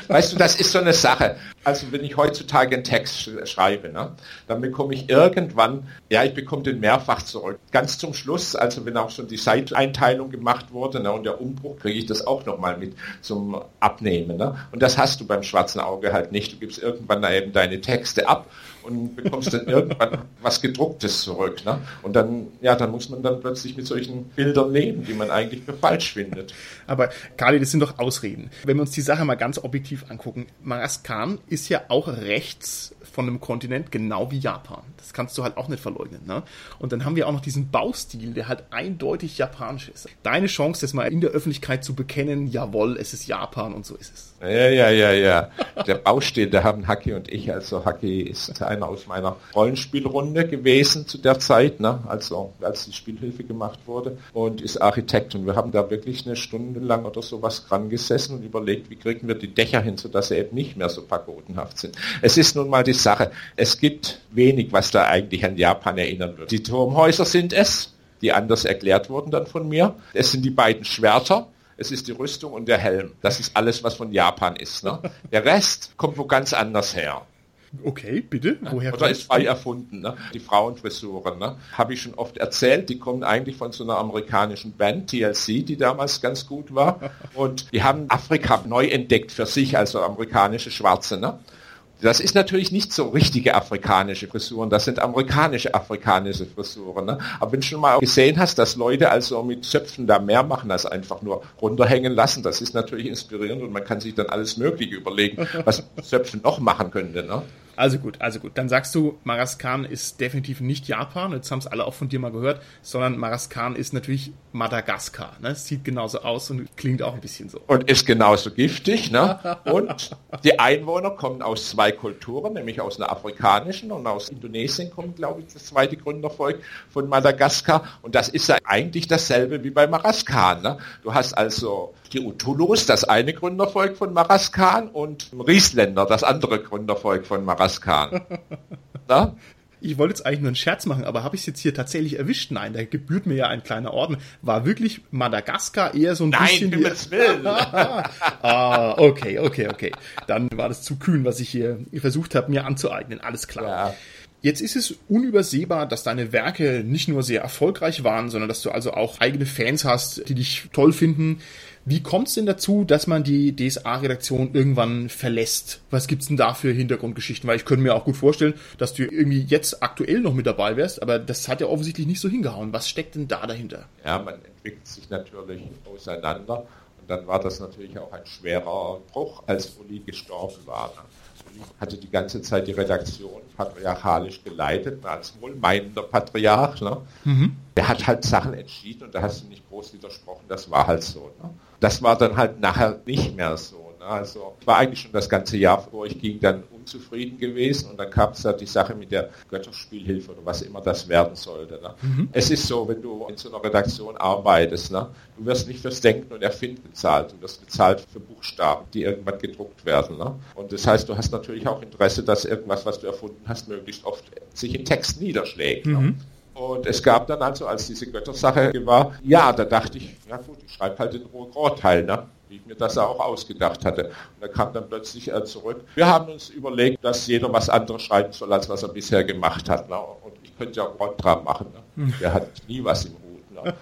weißt du, das ist so eine Sache. Also wenn ich heutzutage einen Text schreibe, ne, dann bekomme ich irgendwann, ja, ich bekomme den mehrfach zurück. Ganz zum Schluss, also wenn auch schon die Seiteinteilung gemacht wurde ne, und der Umbruch, kriege ich das auch nochmal mit zum Abnehmen. Ne? Und das hast du beim schwarzen Auge halt nicht. Du gibst irgendwann da eben deine Texte ab und bekommst dann irgendwann was gedrucktes zurück. Ne? Und dann, ja, dann muss man dann plötzlich mit solchen Bildern leben, die man eigentlich für falsch findet. Aber Kali, das sind doch Ausreden. Wenn wir uns die Sache mal ganz objektiv angucken, Maraskan ist ja auch rechts von einem Kontinent, genau wie Japan. Das kannst du halt auch nicht verleugnen. Ne? Und dann haben wir auch noch diesen Baustil, der halt eindeutig japanisch ist. Deine Chance, das mal in der Öffentlichkeit zu bekennen, jawohl, es ist Japan und so ist es. Ja, ja, ja, ja. Der Baustil, da haben Haki und ich, also Haki ist einer aus meiner Rollenspielrunde gewesen zu der Zeit, ne? also als die Spielhilfe gemacht wurde und ist Architekt und wir haben da wirklich eine Stunde lang oder sowas dran gesessen und überlegt, wie kriegen wir die Dächer hin, sodass sie eben nicht mehr so pagodenhaft sind. Es ist nun mal die Sache, es gibt wenig, was da eigentlich an Japan erinnern wird. Die Turmhäuser sind es, die anders erklärt wurden dann von mir. Es sind die beiden Schwerter, es ist die Rüstung und der Helm. Das ist alles, was von Japan ist. Ne? Der Rest kommt wo ganz anders her. Okay, bitte. Woher Oder ist frei erfunden. Ne? Die Frauenfrisuren, ne? habe ich schon oft erzählt. Die kommen eigentlich von so einer amerikanischen Band, TLC, die damals ganz gut war. Und die haben Afrika neu entdeckt für sich, also amerikanische Schwarze. Ne? Das ist natürlich nicht so richtige afrikanische Frisuren, das sind amerikanische afrikanische Frisuren. Ne? Aber wenn du schon mal gesehen hast, dass Leute also mit Zöpfen da mehr machen als einfach nur runterhängen lassen, das ist natürlich inspirierend und man kann sich dann alles Mögliche überlegen, was Zöpfen noch machen könnte. Ne? Also gut, also gut. Dann sagst du, Maraskan ist definitiv nicht Japan, jetzt haben es alle auch von dir mal gehört, sondern Maraskan ist natürlich Madagaskar. Ne? Sieht genauso aus und klingt auch ein bisschen so. Und ist genauso giftig. Ne? Und die Einwohner kommen aus zwei Kulturen, nämlich aus einer afrikanischen und aus Indonesien kommt, glaube ich, das zweite Gründervolk von Madagaskar. Und das ist ja eigentlich dasselbe wie bei Maraskan. Ne? Du hast also die Utulus, das eine Gründervolk von Maraskan, und Riesländer, das andere Gründervolk von Maraskan. Na? Ich wollte jetzt eigentlich nur einen Scherz machen, aber habe ich es jetzt hier tatsächlich erwischt? Nein, da gebührt mir ja ein kleiner Orden. War wirklich Madagaskar eher so ein Nein, bisschen... Nein, Willen. ah, okay, okay, okay. Dann war das zu kühn, was ich hier versucht habe, mir anzueignen. Alles klar. Ja. Jetzt ist es unübersehbar, dass deine Werke nicht nur sehr erfolgreich waren, sondern dass du also auch eigene Fans hast, die dich toll finden. Wie kommt es denn dazu, dass man die DSA-Redaktion irgendwann verlässt? Was gibt's denn da für Hintergrundgeschichten? Weil ich könnte mir auch gut vorstellen, dass du irgendwie jetzt aktuell noch mit dabei wärst, aber das hat ja offensichtlich nicht so hingehauen. Was steckt denn da dahinter? Ja, man entwickelt sich natürlich auseinander dann war das natürlich auch ein schwerer Bruch, als Uli gestorben war. Ne? hatte die ganze Zeit die Redaktion patriarchalisch geleitet, als wohlmeinender Patriarch. Ne? Mhm. Der hat halt Sachen entschieden und da hast du nicht groß widersprochen, das war halt so. Ne? Das war dann halt nachher nicht mehr so. Also war eigentlich schon das ganze Jahr durchging dann unzufrieden gewesen und dann kam es da die Sache mit der Götterspielhilfe oder was immer das werden sollte. Ne? Mhm. Es ist so, wenn du in so einer Redaktion arbeitest, ne? du wirst nicht fürs Denken und Erfinden bezahlt, du wirst bezahlt für Buchstaben, die irgendwann gedruckt werden. Ne? Und das heißt, du hast natürlich auch Interesse, dass irgendwas, was du erfunden hast, möglichst oft sich in Text niederschlägt. Ne? Mhm. Und es gab dann also, als diese Göttersache war, ja, da dachte ich, ja gut, ich schreibe halt den Rohgor-Teil, ne? Wie ich mir das auch ausgedacht hatte. Und da kam dann plötzlich er zurück. Wir haben uns überlegt, dass jeder was anderes schreiben soll, als was er bisher gemacht hat. Ne? Und ich könnte ja Kontra machen. Ne? Hm. Der hat nie was im Hut. Ne?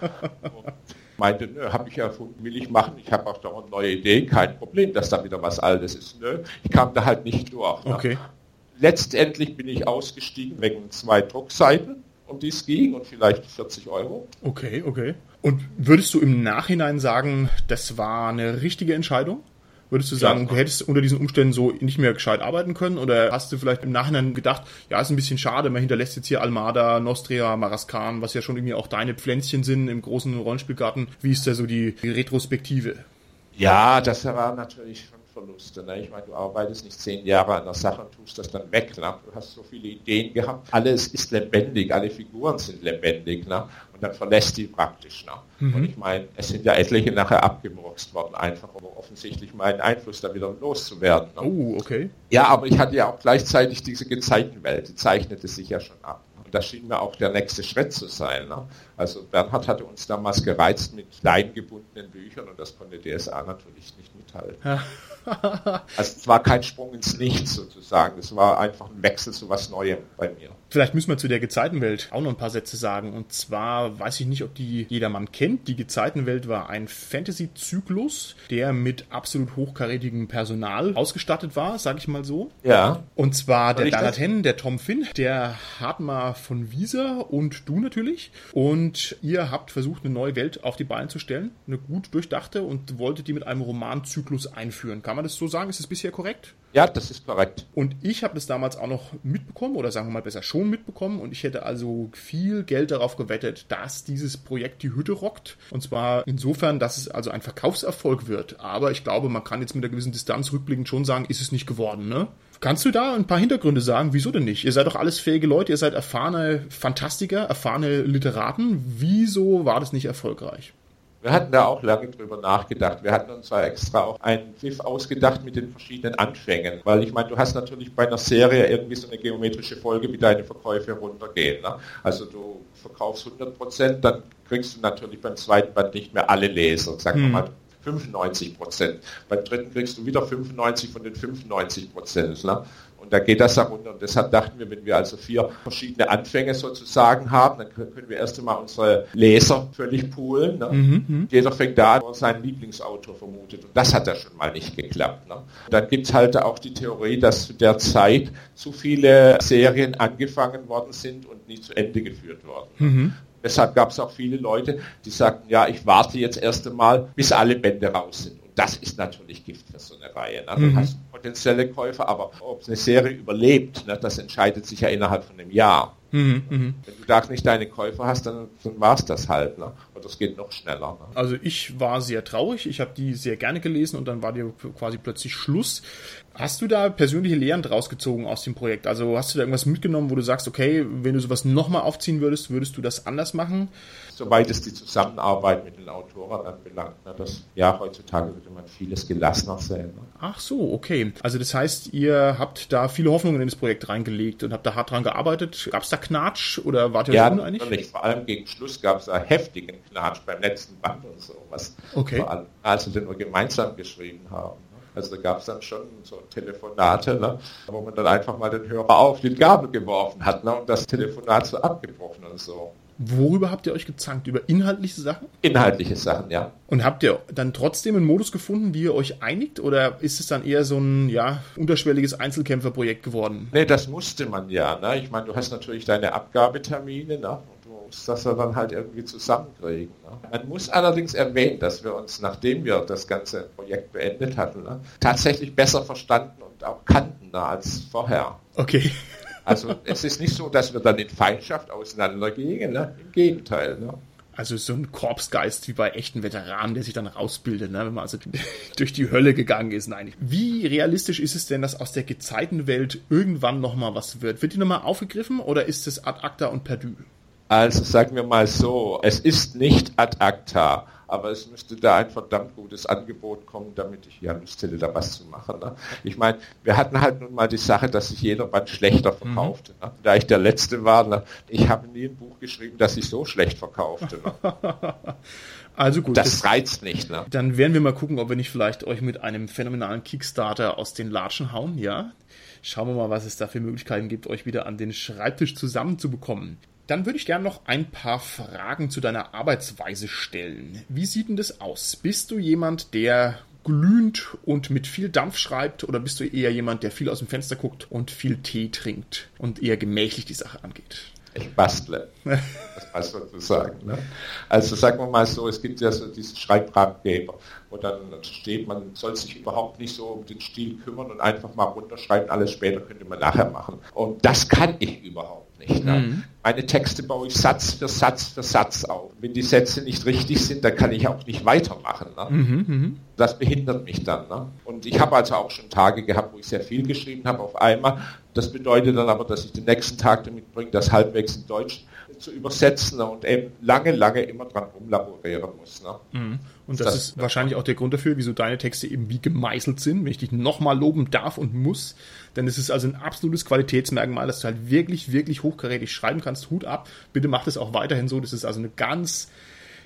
Meinte, nö, habe ich erfunden, will ich machen. Ich habe auch dauernd neue Ideen, kein Problem, dass da wieder was Altes ist. Nö, ich kam da halt nicht durch. Ne? Okay. Letztendlich bin ich ausgestiegen wegen zwei Druckseiten um die es ging und vielleicht 40 Euro. Okay, okay. Und würdest du im Nachhinein sagen, das war eine richtige Entscheidung? Würdest du sagen, du hättest unter diesen Umständen so nicht mehr gescheit arbeiten können? Oder hast du vielleicht im Nachhinein gedacht, ja, ist ein bisschen schade, man hinterlässt jetzt hier Almada, Nostria, Maraskan, was ja schon irgendwie auch deine Pflänzchen sind im großen Rollenspielgarten. Wie ist da so die, die Retrospektive? Ja, das war natürlich schon Verluste. Ne? Ich meine, du arbeitest nicht zehn Jahre an der Sache und tust das dann weg. Ne? Du hast so viele Ideen gehabt. Alles ist lebendig, alle Figuren sind lebendig. Ne? Und dann verlässt die praktisch. Ne? Mhm. Und ich meine, es sind ja etliche nachher abgemurkst worden, einfach um offensichtlich meinen Einfluss da wieder loszuwerden. Ne? Oh, okay. Ja, aber ich hatte ja auch gleichzeitig diese Gezeitenwelt, die zeichnete sich ja schon ab das schien mir auch der nächste Schritt zu sein. Ne? Also Bernhard hatte uns damals gereizt mit kleingebundenen Büchern und das konnte DSA natürlich nicht mithalten. Ja. Also es war kein Sprung ins Nichts sozusagen, es war einfach ein Wechsel zu was Neuem bei mir. Vielleicht müssen wir zu der Gezeitenwelt auch noch ein paar Sätze sagen. Und zwar weiß ich nicht, ob die jedermann kennt. Die Gezeitenwelt war ein Fantasy-Zyklus, der mit absolut hochkarätigem Personal ausgestattet war, sag ich mal so. Ja. Und zwar der Daraten, der Tom Finn, der Hartmar von Wieser und du natürlich. Und ihr habt versucht, eine neue Welt auf die Beine zu stellen. Eine gut durchdachte und wolltet die mit einem Romanzyklus einführen. Kann man das so sagen? Ist das bisher korrekt? Ja, das ist korrekt. Und ich habe das damals auch noch mitbekommen, oder sagen wir mal besser schon mitbekommen. Und ich hätte also viel Geld darauf gewettet, dass dieses Projekt die Hütte rockt. Und zwar insofern, dass es also ein Verkaufserfolg wird. Aber ich glaube, man kann jetzt mit einer gewissen Distanz rückblickend schon sagen, ist es nicht geworden, ne? Kannst du da ein paar Hintergründe sagen? Wieso denn nicht? Ihr seid doch alles fähige Leute, ihr seid erfahrene Fantastiker, erfahrene Literaten. Wieso war das nicht erfolgreich? Wir hatten da auch lange drüber nachgedacht. Wir hatten uns da extra auch einen Pfiff ausgedacht mit den verschiedenen Anfängen. Weil ich meine, du hast natürlich bei einer Serie irgendwie so eine geometrische Folge, wie deine Verkäufe runtergehen. Ne? Also du verkaufst 100 Prozent, dann kriegst du natürlich beim zweiten Band nicht mehr alle Leser. Sagen wir hm. mal 95 Prozent. Beim dritten kriegst du wieder 95 von den 95 Prozent. Ne? Da geht das herunter. Und deshalb dachten wir, wenn wir also vier verschiedene Anfänge sozusagen haben, dann können wir erst einmal unsere Leser völlig poolen. Ne? Mhm, mhm. Jeder fängt da an, wo er seinen Lieblingsautor vermutet. Und das hat ja schon mal nicht geklappt. Ne? Dann gibt es halt auch die Theorie, dass zu der Zeit zu viele Serien angefangen worden sind und nie zu Ende geführt worden. Mhm. Deshalb gab es auch viele Leute, die sagten, ja, ich warte jetzt erst einmal, bis alle Bände raus sind. Das ist natürlich Gift für so eine Reihe. Ne? Du mhm. hast potenzielle Käufer, aber ob eine Serie überlebt, ne, das entscheidet sich ja innerhalb von einem Jahr. Mhm, mh. Wenn du da nicht deine Käufer hast, dann, dann war es das halt. Ne? Und das geht noch schneller. Ne? Also ich war sehr traurig. Ich habe die sehr gerne gelesen und dann war dir quasi plötzlich Schluss. Hast du da persönliche Lehren draus gezogen aus dem Projekt? Also hast du da irgendwas mitgenommen, wo du sagst, okay, wenn du sowas nochmal aufziehen würdest, würdest du das anders machen? Soweit es die Zusammenarbeit mit den Autoren anbelangt. Ne? Das, ja, heutzutage würde man vieles gelassener sehen. Ne? Ach so, okay. Also das heißt, ihr habt da viele Hoffnungen in das Projekt reingelegt und habt da hart dran gearbeitet. Gab es da Knatsch oder wart ihr ja, uneinig? Nicht. Vor allem gegen Schluss gab es da heftigen Knatsch beim letzten Band und sowas. Okay. Allem, als wir den wir gemeinsam geschrieben haben. Also da gab es dann schon so Telefonate, ne, wo man dann einfach mal den Hörer auf die Gabel geworfen hat ne, und das Telefonat so abgebrochen und so. Worüber habt ihr euch gezankt? Über inhaltliche Sachen? Inhaltliche Sachen, ja. Und habt ihr dann trotzdem einen Modus gefunden, wie ihr euch einigt? Oder ist es dann eher so ein ja, unterschwelliges Einzelkämpferprojekt geworden? Nee, das musste man ja. Ne? Ich meine, du hast natürlich deine Abgabetermine ne? Und du musst das ja dann halt irgendwie zusammenkriegen. Ne? Man muss allerdings erwähnen, dass wir uns, nachdem wir das ganze Projekt beendet hatten, ne? tatsächlich besser verstanden und auch kannten ne? als vorher. Okay. Also es ist nicht so, dass wir dann in Feindschaft auseinandergehen, ne? im Gegenteil. Ne? Also so ein Korpsgeist wie bei echten Veteranen, der sich dann rausbildet, ne? wenn man also durch die Hölle gegangen ist. Nein. Wie realistisch ist es denn, dass aus der Gezeitenwelt irgendwann nochmal was wird? Wird die nochmal aufgegriffen oder ist es ad acta und perdu? Also sagen wir mal so, es ist nicht ad acta aber es müsste da ein verdammt gutes Angebot kommen, damit ich ja Lust hätte, da was zu machen. Ne? Ich meine, wir hatten halt nun mal die Sache, dass sich jeder Band schlechter verkaufte. Mhm. Ne? Da ich der Letzte war, ne? ich habe nie ein Buch geschrieben, das sich so schlecht verkaufte. Ne? Also gut. Das, das reizt nicht, ne? Dann werden wir mal gucken, ob wir nicht vielleicht euch mit einem phänomenalen Kickstarter aus den Latschen hauen, ja? Schauen wir mal, was es da für Möglichkeiten gibt, euch wieder an den Schreibtisch zusammenzubekommen. Dann würde ich gerne noch ein paar Fragen zu deiner Arbeitsweise stellen. Wie sieht denn das aus? Bist du jemand, der glühend und mit viel Dampf schreibt oder bist du eher jemand, der viel aus dem Fenster guckt und viel Tee trinkt und eher gemächlich die Sache angeht? Ich bastle. Das passt sozusagen. Ne? Also sagen wir mal so, es gibt ja so diesen Schreibratgeber, wo dann steht, man soll sich überhaupt nicht so um den Stil kümmern und einfach mal runterschreiben, alles später könnte man nachher machen. Und das kann ich überhaupt nicht. Ne? Mhm. Meine Texte baue ich Satz für Satz für Satz auf. Wenn die Sätze nicht richtig sind, dann kann ich auch nicht weitermachen. Ne? Mhm, mhm. das behindert mich dann. Ne? Und ich habe also auch schon Tage gehabt, wo ich sehr viel geschrieben habe auf einmal. Das bedeutet dann aber, dass ich den nächsten Tag damit bringe, das halbwegs in Deutsch zu übersetzen ne? und eben lange, lange immer dran rumlaborieren muss. Ne? Mhm. Und das, das, ist wahrscheinlich auch der Grund dafür, wieso deine Texte eben wie gemeißelt sind, wenn ich dich nochmal loben darf und muss. Denn es ist also ein absolutes Qualitätsmerkmal, dass du halt wirklich, wirklich hochkarätig schreiben kannst. Hut ab. Bitte mach das auch weiterhin so. Das ist also eine ganz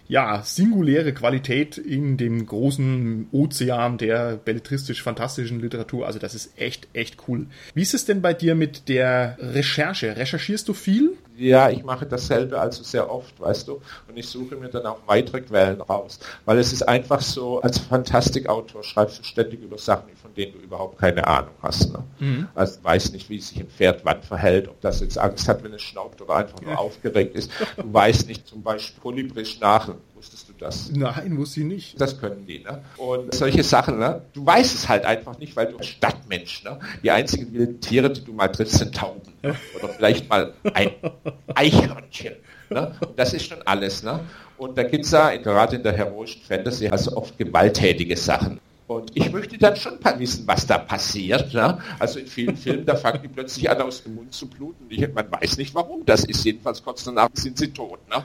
ja, singuläre Qualität in dem großen Ozean der belletristisch-fantastischen Literatur. Also das ist echt, echt cool. Wie ist es denn bei dir mit der Recherche? Recherchierst du viel? Ja, ich mache dasselbe also sehr oft, weißt du, und ich suche mir dann auch weitere Quellen raus, weil es ist einfach so, als Fantastikautor schreibst du ständig über Sachen, von denen du überhaupt keine Ahnung hast. Ne? Mhm. Also weiß nicht, wie sich ein Pferd wann verhält, ob das jetzt Angst hat, wenn es schnaubt oder einfach nur ja. aufgeregt ist. Du weißt nicht zum Beispiel polybrisch nach, wusstest du das? Nein, wusste ich nicht. Das können die, ne? Und solche Sachen, ne? Du weißt es halt einfach nicht, weil du Stadtmensch, ne? Die einzigen wilden Tiere, die du mal triffst, sind Tauben. Ne? Oder vielleicht mal ein Eichhörnchen. Ne? Und das ist schon alles. Ne? Und da gibt es ja gerade in der heroischen Fantasy also oft gewalttätige Sachen. Und ich möchte dann schon mal wissen, was da passiert. Ne? Also in vielen Filmen, da fangen die plötzlich an, aus dem Mund zu bluten. Ich, man weiß nicht, warum das ist. Jedenfalls kurz danach sind sie tot. Ne?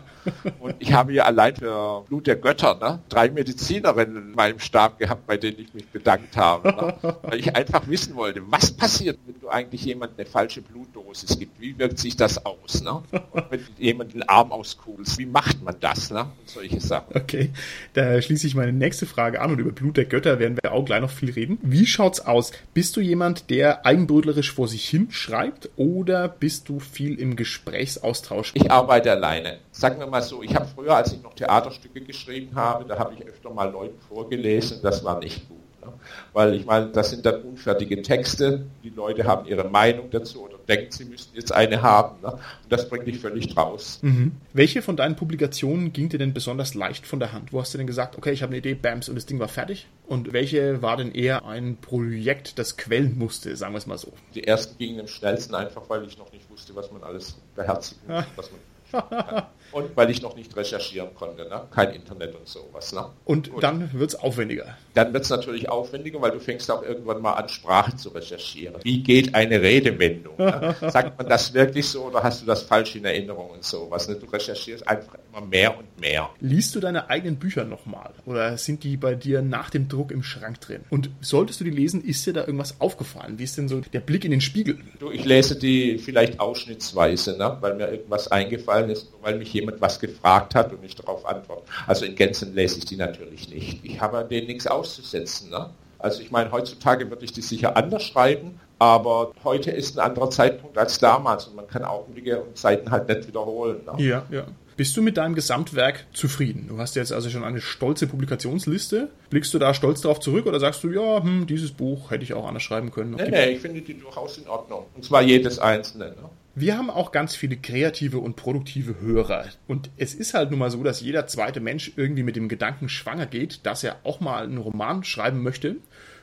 Und ich habe ja allein für Blut der Götter ne? drei Medizinerinnen in meinem Stab gehabt, bei denen ich mich bedankt habe. Ne? Weil ich einfach wissen wollte, was passiert, wenn du eigentlich jemand eine falsche Blutdosis gibt? Wie wirkt sich das aus? Ne? Und wenn jemand den Arm auskugelst, wie macht man das? Ne? Und solche Sachen. Okay, da schließe ich meine nächste Frage an und über Blut der Götter werden werden wir auch gleich noch viel reden. Wie schaut's aus? Bist du jemand, der eigenbrötlerisch vor sich hin schreibt oder bist du viel im Gesprächsaustausch? Ich arbeite alleine. Sagen wir mal so, ich habe früher, als ich noch Theaterstücke geschrieben habe, da habe ich öfter mal Leuten vorgelesen, das war nicht gut. Ne? Weil ich meine, das sind dann unfertige Texte, die Leute haben ihre Meinung dazu denken, sie müssten jetzt eine haben. Ne? Und das bringt dich völlig raus. Mhm. Welche von deinen Publikationen ging dir denn besonders leicht von der Hand? Wo hast du denn gesagt, okay, ich habe eine Idee, bams, und das Ding war fertig? Und welche war denn eher ein Projekt, das quellen musste, sagen wir es mal so? Die ersten gingen am schnellsten einfach, weil ich noch nicht wusste, was man alles beherzigen muss, was man kann. Und weil ich noch nicht recherchieren konnte, ne? kein Internet und sowas. Ne? Und Gut. dann wird es aufwendiger. Dann wird es natürlich aufwendiger, weil du fängst auch irgendwann mal an, Sprache zu recherchieren. Wie geht eine Redewendung? Ne? Sagt man das wirklich so oder hast du das falsch in Erinnerung und sowas? Ne? Du recherchierst einfach immer mehr und mehr. Liest du deine eigenen Bücher nochmal oder sind die bei dir nach dem Druck im Schrank drin? Und solltest du die lesen, ist dir da irgendwas aufgefallen? Wie ist denn so der Blick in den Spiegel? Du, ich lese die vielleicht ausschnittsweise, ne? weil mir irgendwas eingefallen ist, weil mich jemand was gefragt hat und ich darauf antworte. Also in Gänzen lese ich die natürlich nicht. Ich habe an denen nichts auszusetzen. Ne? Also ich meine, heutzutage würde ich die sicher anders schreiben, aber heute ist ein anderer Zeitpunkt als damals und man kann Augenblicke und Zeiten halt nicht wiederholen. Ne? Ja, ja. Bist du mit deinem Gesamtwerk zufrieden? Du hast jetzt also schon eine stolze Publikationsliste. Blickst du da stolz darauf zurück oder sagst du, ja, hm, dieses Buch hätte ich auch anders schreiben können? Nee, nee, ich finde die durchaus in Ordnung. Und zwar jedes einzelne. Ne? Wir haben auch ganz viele kreative und produktive Hörer. Und es ist halt nun mal so, dass jeder zweite Mensch irgendwie mit dem Gedanken schwanger geht, dass er auch mal einen Roman schreiben möchte.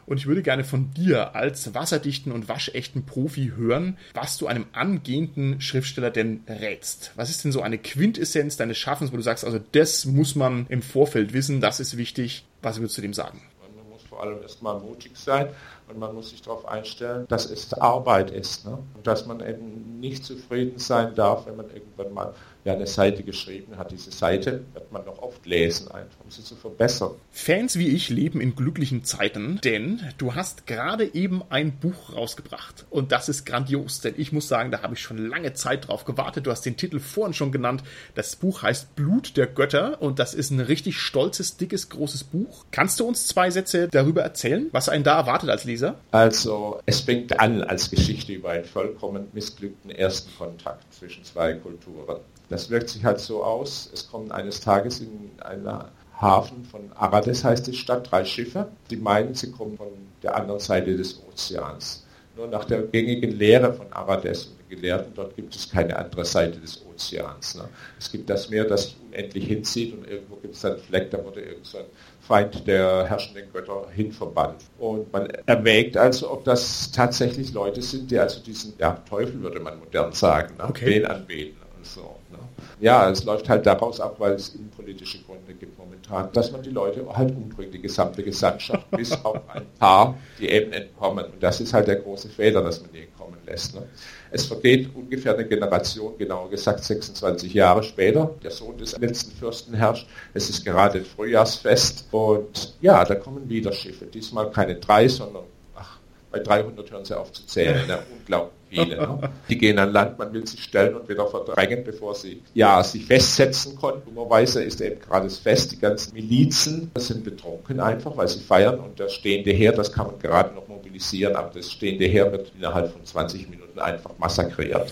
Und ich würde gerne von dir als wasserdichten und waschechten Profi hören, was du einem angehenden Schriftsteller denn rätst. Was ist denn so eine Quintessenz deines Schaffens, wo du sagst, also das muss man im Vorfeld wissen, das ist wichtig. Was würdest du dem sagen? Man muss vor allem erstmal mutig sein und man muss sich darauf einstellen, dass es Arbeit ist. Ne? Und dass man eben nicht zufrieden sein darf, wenn man irgendwann mal ja, eine Seite geschrieben hat. Diese Seite wird man noch oft lesen, einfach um sie zu verbessern. Fans wie ich leben in glücklichen Zeiten, denn du hast gerade eben ein Buch rausgebracht. Und das ist grandios, denn ich muss sagen, da habe ich schon lange Zeit drauf gewartet. Du hast den Titel vorhin schon genannt. Das Buch heißt Blut der Götter und das ist ein richtig stolzes, dickes, großes Buch. Kannst du uns zwei Sätze darüber erzählen, was einen da erwartet als Leser? Also, es fängt an als Geschichte über einen vollkommen missglückten ersten Kontakt zwischen zwei Kulturen. Das wirkt sich halt so aus, es kommen eines Tages in einer Hafen von Arades heißt die Stadt, drei Schiffe. Die meinen, sie kommen von der anderen Seite des Ozeans. Nur nach der gängigen Lehre von Arades und den Gelehrten dort gibt es keine andere Seite des Ozeans. Ne? Es gibt das Meer, das sich unendlich hinzieht und irgendwo gibt es einen Fleck, da wurde irgend so ein Feind der herrschenden Götter hinverbannt. Und man erwägt also, ob das tatsächlich Leute sind, die also diesen ja, Teufel, würde man modern sagen, ne? okay. anbeten und so. Ne? Ja, es läuft halt daraus ab, weil es innenpolitische Gründe gibt momentan, dass man die Leute halt umbringt, die gesamte Gesandtschaft, bis auf ein paar, die eben entkommen. Und das ist halt der große Fehler, dass man die entkommen lässt. Ne? Es vergeht ungefähr eine Generation, genauer gesagt 26 Jahre später. Der Sohn des letzten Fürsten herrscht. Es ist gerade Frühjahrsfest und ja, da kommen wieder Schiffe. Diesmal keine drei, sondern ach, bei 300 hören sie auf zu zählen. Ne? Unglaublich viele. Ne? Die gehen an Land, man will sie stellen und wieder verdrängen, bevor sie ja sich festsetzen konnten. Dummerweise ist eben gerade das Fest, die ganzen Milizen sind betrunken einfach, weil sie feiern und das stehende Heer, das kann man gerade noch mobilisieren, aber das stehende Heer wird innerhalb von 20 Minuten einfach massakriert.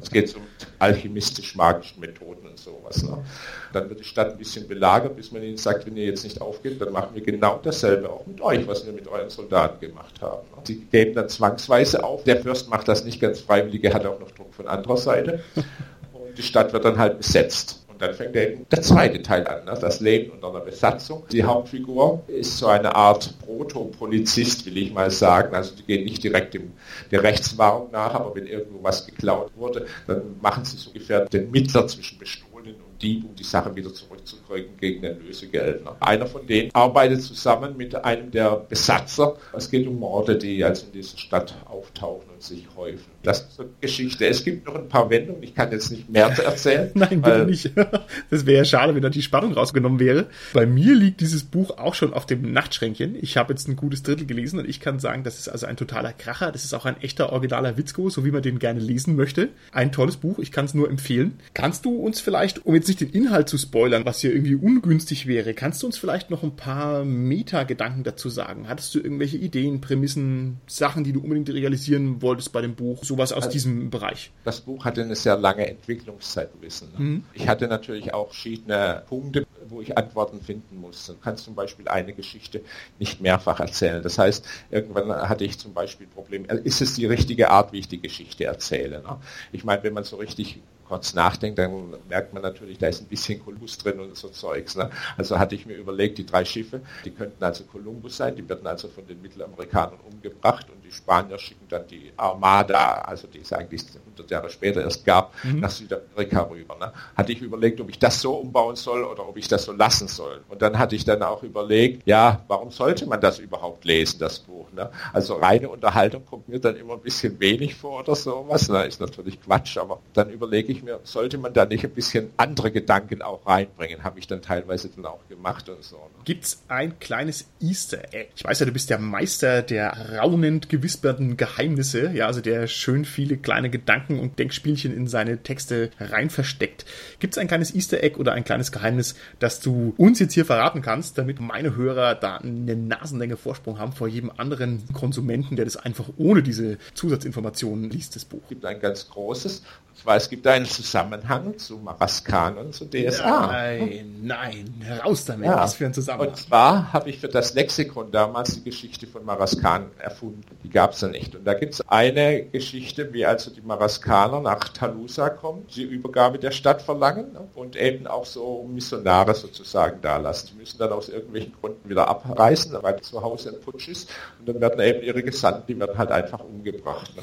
Es geht um alchemistisch-magischen Methoden und sowas. Ne? Dann wird die Stadt ein bisschen belagert, bis man ihnen sagt, wenn ihr jetzt nicht aufgeht, dann machen wir genau dasselbe auch mit euch, was wir mit euren Soldaten gemacht haben. Ne? Sie geben dann zwangsweise auf. Der Fürst macht das nicht ganz freiwillig, er hat auch noch Druck von anderer Seite. Und die Stadt wird dann halt besetzt. Und dann fängt eben der zweite Teil an, ne? das Leben unter einer Besatzung. Die Hauptfigur ist so eine Art Proto-Polizist, will ich mal sagen. Also die gehen nicht direkt dem, der Rechtswahrung nach, aber wenn irgendwo was geklaut wurde, dann machen sie so ungefähr den Mittler zwischen Bestohlenen und Dieb, um die Sache wieder zurückzukriegen gegen Lösegeld. Ne? Einer von denen arbeitet zusammen mit einem der Besatzer. Es geht um Morde, die also in dieser Stadt auftauchen und sich häufen. Das ist eine Geschichte. Es gibt noch ein paar Wendungen. Ich kann jetzt nicht mehr erzählen. Nein, bitte nicht. Das wäre ja schade, wenn da die Spannung rausgenommen wäre. Bei mir liegt dieses Buch auch schon auf dem Nachtschränkchen. Ich habe jetzt ein gutes Drittel gelesen und ich kann sagen, das ist also ein totaler Kracher. Das ist auch ein echter originaler Witzko, so wie man den gerne lesen möchte. Ein tolles Buch. Ich kann es nur empfehlen. Kannst du uns vielleicht, um jetzt jetzt nicht den Inhalt zu spoilern, was hier irgendwie ungünstig wäre, kannst du uns vielleicht noch ein paar Meta-Gedanken dazu sagen? Hattest du irgendwelche Ideen, Prämissen, Sachen, die du unbedingt realisieren wolltest bei dem Buch? Sowas aus also, diesem Bereich? Das Buch hatte eine sehr lange Entwicklungszeit, wissen. Ne? Mhm. Ich hatte natürlich auch verschiedene Punkte, wo ich Antworten finden musste. Du kannst zum Beispiel eine Geschichte nicht mehrfach erzählen. Das heißt, irgendwann hatte ich zum Beispiel ein Problem, ist es die richtige Art, wie ich die Geschichte erzähle? Ne? Ich meine, wenn man so richtig kurz nachdenkt, dann merkt man natürlich, da ist ein bisschen Kolumbus drin und so Zeugs. Ne? Also hatte ich mir überlegt, die drei Schiffe, die könnten also Kolumbus sein, die werden also von den Mittelamerikanern umgebracht und die Spanier schicken dann die Armada, also die es eigentlich 100 Jahre später erst gab, mhm. nach Südamerika rüber. Ne? Hatte ich überlegt, ob ich das so umbauen soll oder ob ich das so lassen soll. Und dann hatte ich dann auch überlegt, ja, warum sollte man das überhaupt lesen, das Buch? Ne? Also reine Unterhaltung kommt mir dann immer ein bisschen wenig vor oder sowas. Ne? Ist natürlich Quatsch, aber dann überlege ich mir, sollte man da nicht ein bisschen andere Gedanken auch reinbringen? Habe ich dann teilweise dann auch gemacht und so. Ne? Gibt es ein kleines Easter Egg? Ich weiß ja, du bist der Meister der raunend gewisperten Geheimnisse, ja, also der schön viele kleine Gedanken und Denkspielchen in seine Texte rein versteckt. Gibt es ein kleines Easter Egg oder ein kleines Geheimnis, das du uns jetzt hier verraten kannst, damit meine Hörer da eine Nasenlänge Vorsprung haben vor jedem anderen anderen Konsumenten, der das einfach ohne diese Zusatzinformationen liest, das Buch. Es gibt ein ganz großes, und zwar es gibt einen Zusammenhang zu Maraskan und zu DSA. Nein, nein, raus damit, ja. was für ein Zusammenhang. Und zwar habe ich für das Lexikon damals die Geschichte von Maraskan erfunden. Die gab es ja nicht. Und da gibt es eine Geschichte, wie also die Maraskaner nach Talusa kommen, die Übergabe der Stadt verlangen und eben auch so Missionare sozusagen da lassen. Die müssen dann aus irgendwelchen Gründen wieder abreisen, weil zu Hause ein Putsch ist. Und dann werden eben ihre Gesandten, die werden halt einfach umgebracht. Ne?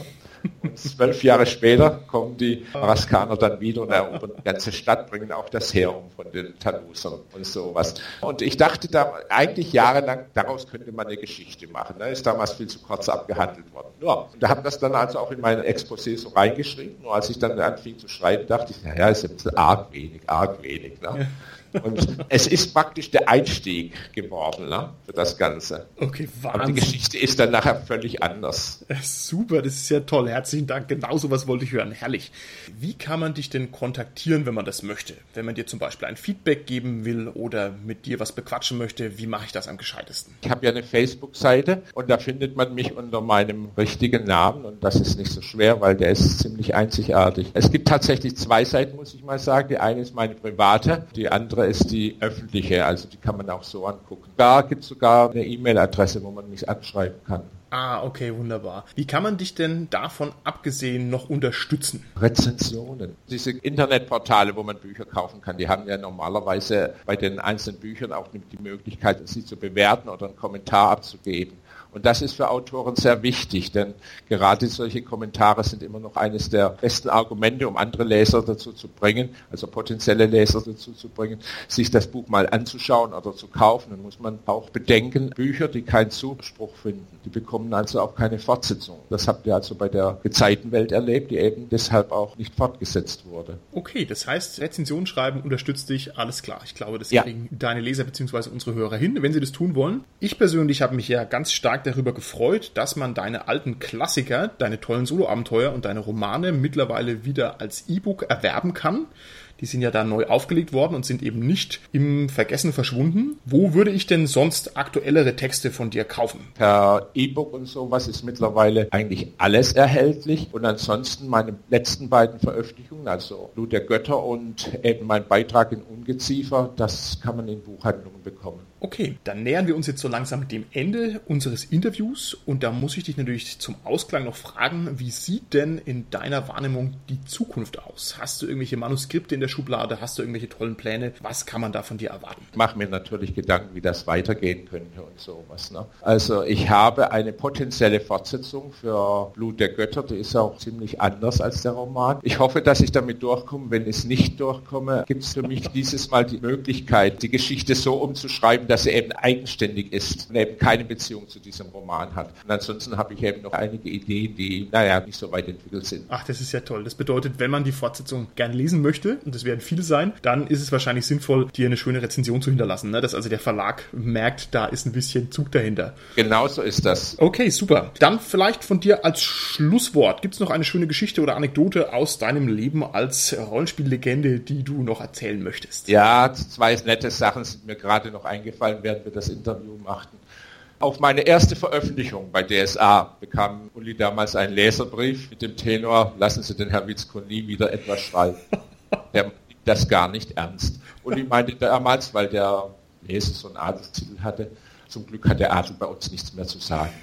Und zwölf Jahre später kommen die Maraskaner dann wieder und erobern die ganze Stadt, bringen auch das Heer um von den Tanusern und sowas. Und ich dachte da eigentlich jahrelang, daraus könnte man eine Geschichte machen. Ne? Ist damals viel zu kurz abgehandelt worden. Ja, und da habe das dann also auch in mein Exposé so reingeschrieben. Nur als ich dann anfing zu schreiben, dachte ich, naja, ist ein bisschen arg wenig, arg wenig. Ne? Und es ist praktisch der Einstieg geworden ne, für das Ganze. Okay, Wahnsinn. Aber die Geschichte ist dann nachher völlig anders. Super, das ist ja toll. Herzlichen Dank. Genau so was wollte ich hören. Herrlich. Wie kann man dich denn kontaktieren, wenn man das möchte? Wenn man dir zum Beispiel ein Feedback geben will oder mit dir was bequatschen möchte, wie mache ich das am gescheitesten? Ich habe ja eine Facebook-Seite und da findet man mich unter meinem richtigen Namen und das ist nicht so schwer, weil der ist ziemlich einzigartig. Es gibt tatsächlich zwei Seiten, muss ich mal sagen. Die eine ist meine private, die andere ist die öffentliche, also die kann man auch so angucken. Da gibt es sogar eine E-Mail-Adresse, wo man mich anschreiben kann. Ah, okay, wunderbar. Wie kann man dich denn davon abgesehen noch unterstützen? Rezensionen. Diese Internetportale, wo man Bücher kaufen kann, die haben ja normalerweise bei den einzelnen Büchern auch die Möglichkeit, sie zu bewerten oder einen Kommentar abzugeben. Und das ist für Autoren sehr wichtig, denn gerade solche Kommentare sind immer noch eines der besten Argumente, um andere Leser dazu zu bringen, also potenzielle Leser dazu zu bringen, sich das Buch mal anzuschauen oder zu kaufen. Dann muss man auch bedenken, Bücher, die keinen Zuspruch finden, die bekommen also auch keine Fortsetzung. Das habt ihr also bei der Gezeitenwelt erlebt, die eben deshalb auch nicht fortgesetzt wurde. Okay, das heißt, Rezension schreiben unterstützt dich, alles klar. Ich glaube, das ja. kriegen deine Leser bzw. unsere Hörer hin, wenn sie das tun wollen. Ich persönlich habe mich ja ganz stark darüber gefreut, dass man deine alten Klassiker, deine tollen Soloabenteuer und deine Romane mittlerweile wieder als E-Book erwerben kann. Die sind ja da neu aufgelegt worden und sind eben nicht im Vergessen verschwunden. Wo würde ich denn sonst aktuellere Texte von dir kaufen? Per E-Book und sowas ist mittlerweile eigentlich alles erhältlich. Und ansonsten meine letzten beiden Veröffentlichungen, also Blut der Götter und eben mein Beitrag in Ungeziefer, das kann man in Buchhandlungen bekommen. Okay, dann nähern wir uns jetzt so langsam dem Ende unseres Interviews und da muss ich dich natürlich zum Ausklang noch fragen, wie sieht denn in deiner Wahrnehmung die Zukunft aus? Hast du irgendwelche Manuskripte in der Schublade? Hast du irgendwelche tollen Pläne? Was kann man da von dir erwarten? Ich mache mir natürlich Gedanken, wie das weitergehen könnte und sowas. Ne? Also ich habe eine potenzielle Fortsetzung für Blut der Götter, die ist auch ziemlich anders als der Roman. Ich hoffe, dass ich damit durchkomme. Wenn ich nicht durchkomme, gibt es für mich dieses Mal die Möglichkeit, die Geschichte so umzuschreiben, dass er eben eigenständig ist und eben keine Beziehung zu diesem Roman hat. Und ansonsten habe ich eben noch einige Ideen, die, naja, nicht so weit entwickelt sind. Ach, das ist ja toll. Das bedeutet, wenn man die Fortsetzung gerne lesen möchte, und es werden viele sein, dann ist es wahrscheinlich sinnvoll, dir eine schöne Rezension zu hinterlassen, ne? dass also der Verlag merkt, da ist ein bisschen Zug dahinter. Genau so ist das. Okay, super. Dann vielleicht von dir als Schlusswort. Gibt es noch eine schöne Geschichte oder Anekdote aus deinem Leben als Rollenspiellegende, die du noch erzählen möchtest? Ja, zwei nette Sachen sind mir gerade noch eingefallen, während wir das Interview machten. Auf meine erste Veröffentlichung bei DSA bekam Uli damals einen Leserbrief mit dem Tenor, lassen Sie den Herrn Witzko nie wieder etwas schreiben. Der nimmt das gar nicht ernst. Uli meinte damals, weil der Leser so einen Adelstitel hatte, zum Glück hat der Adel bei uns nichts mehr zu sagen.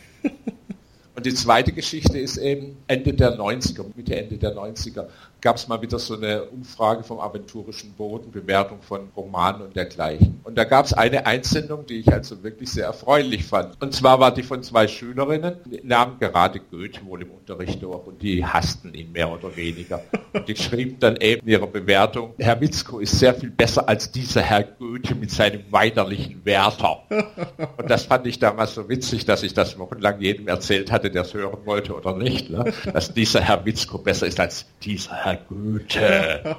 Und die zweite Geschichte ist eben Ende der 90er, Mitte Ende der 90er, gab es mal wieder so eine Umfrage vom aventurischen Boden, Bewertung von Romanen und dergleichen. Und da gab es eine Einsendung, die ich also wirklich sehr erfreulich fand. Und zwar war die von zwei Schülerinnen, die nahmen gerade Goethe wohl im Unterricht durch und die hassten ihn mehr oder weniger. Und die schrieben dann eben in ihrer Bewertung, Herr Witzko ist sehr viel besser als dieser Herr Goethe mit seinem weinerlichen Werther. Und das fand ich damals so witzig, dass ich das wochenlang jedem erzählt hatte, der es hören wollte oder nicht, ne? dass dieser Herr Witzko besser ist als dieser Herr Güte.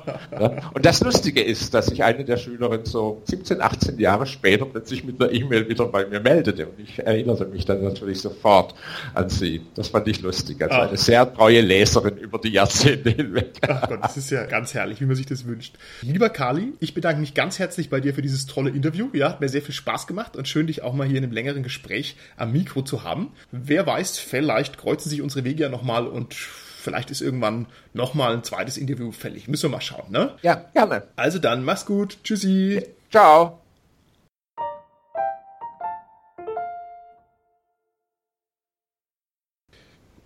Und das Lustige ist, dass sich eine der Schülerinnen so 17, 18 Jahre später plötzlich mit einer E-Mail wieder bei mir meldete. Und ich erinnerte mich dann natürlich sofort an sie. Das fand ich lustig. Also eine sehr treue Leserin über die Jahrzehnte hinweg. Ach Gott, das ist ja ganz herrlich, wie man sich das wünscht. Lieber Kali, ich bedanke mich ganz herzlich bei dir für dieses tolle Interview. Ja, hat mir sehr viel Spaß gemacht und schön, dich auch mal hier in einem längeren Gespräch am Mikro zu haben. Wer weiß, vielleicht kreuzen sich unsere Wege ja nochmal und vielleicht ist irgendwann nochmal ein zweites Interview fällig. Müssen wir mal schauen, ne? Ja, gerne. Also dann, mach's gut. Tschüssi. Ciao.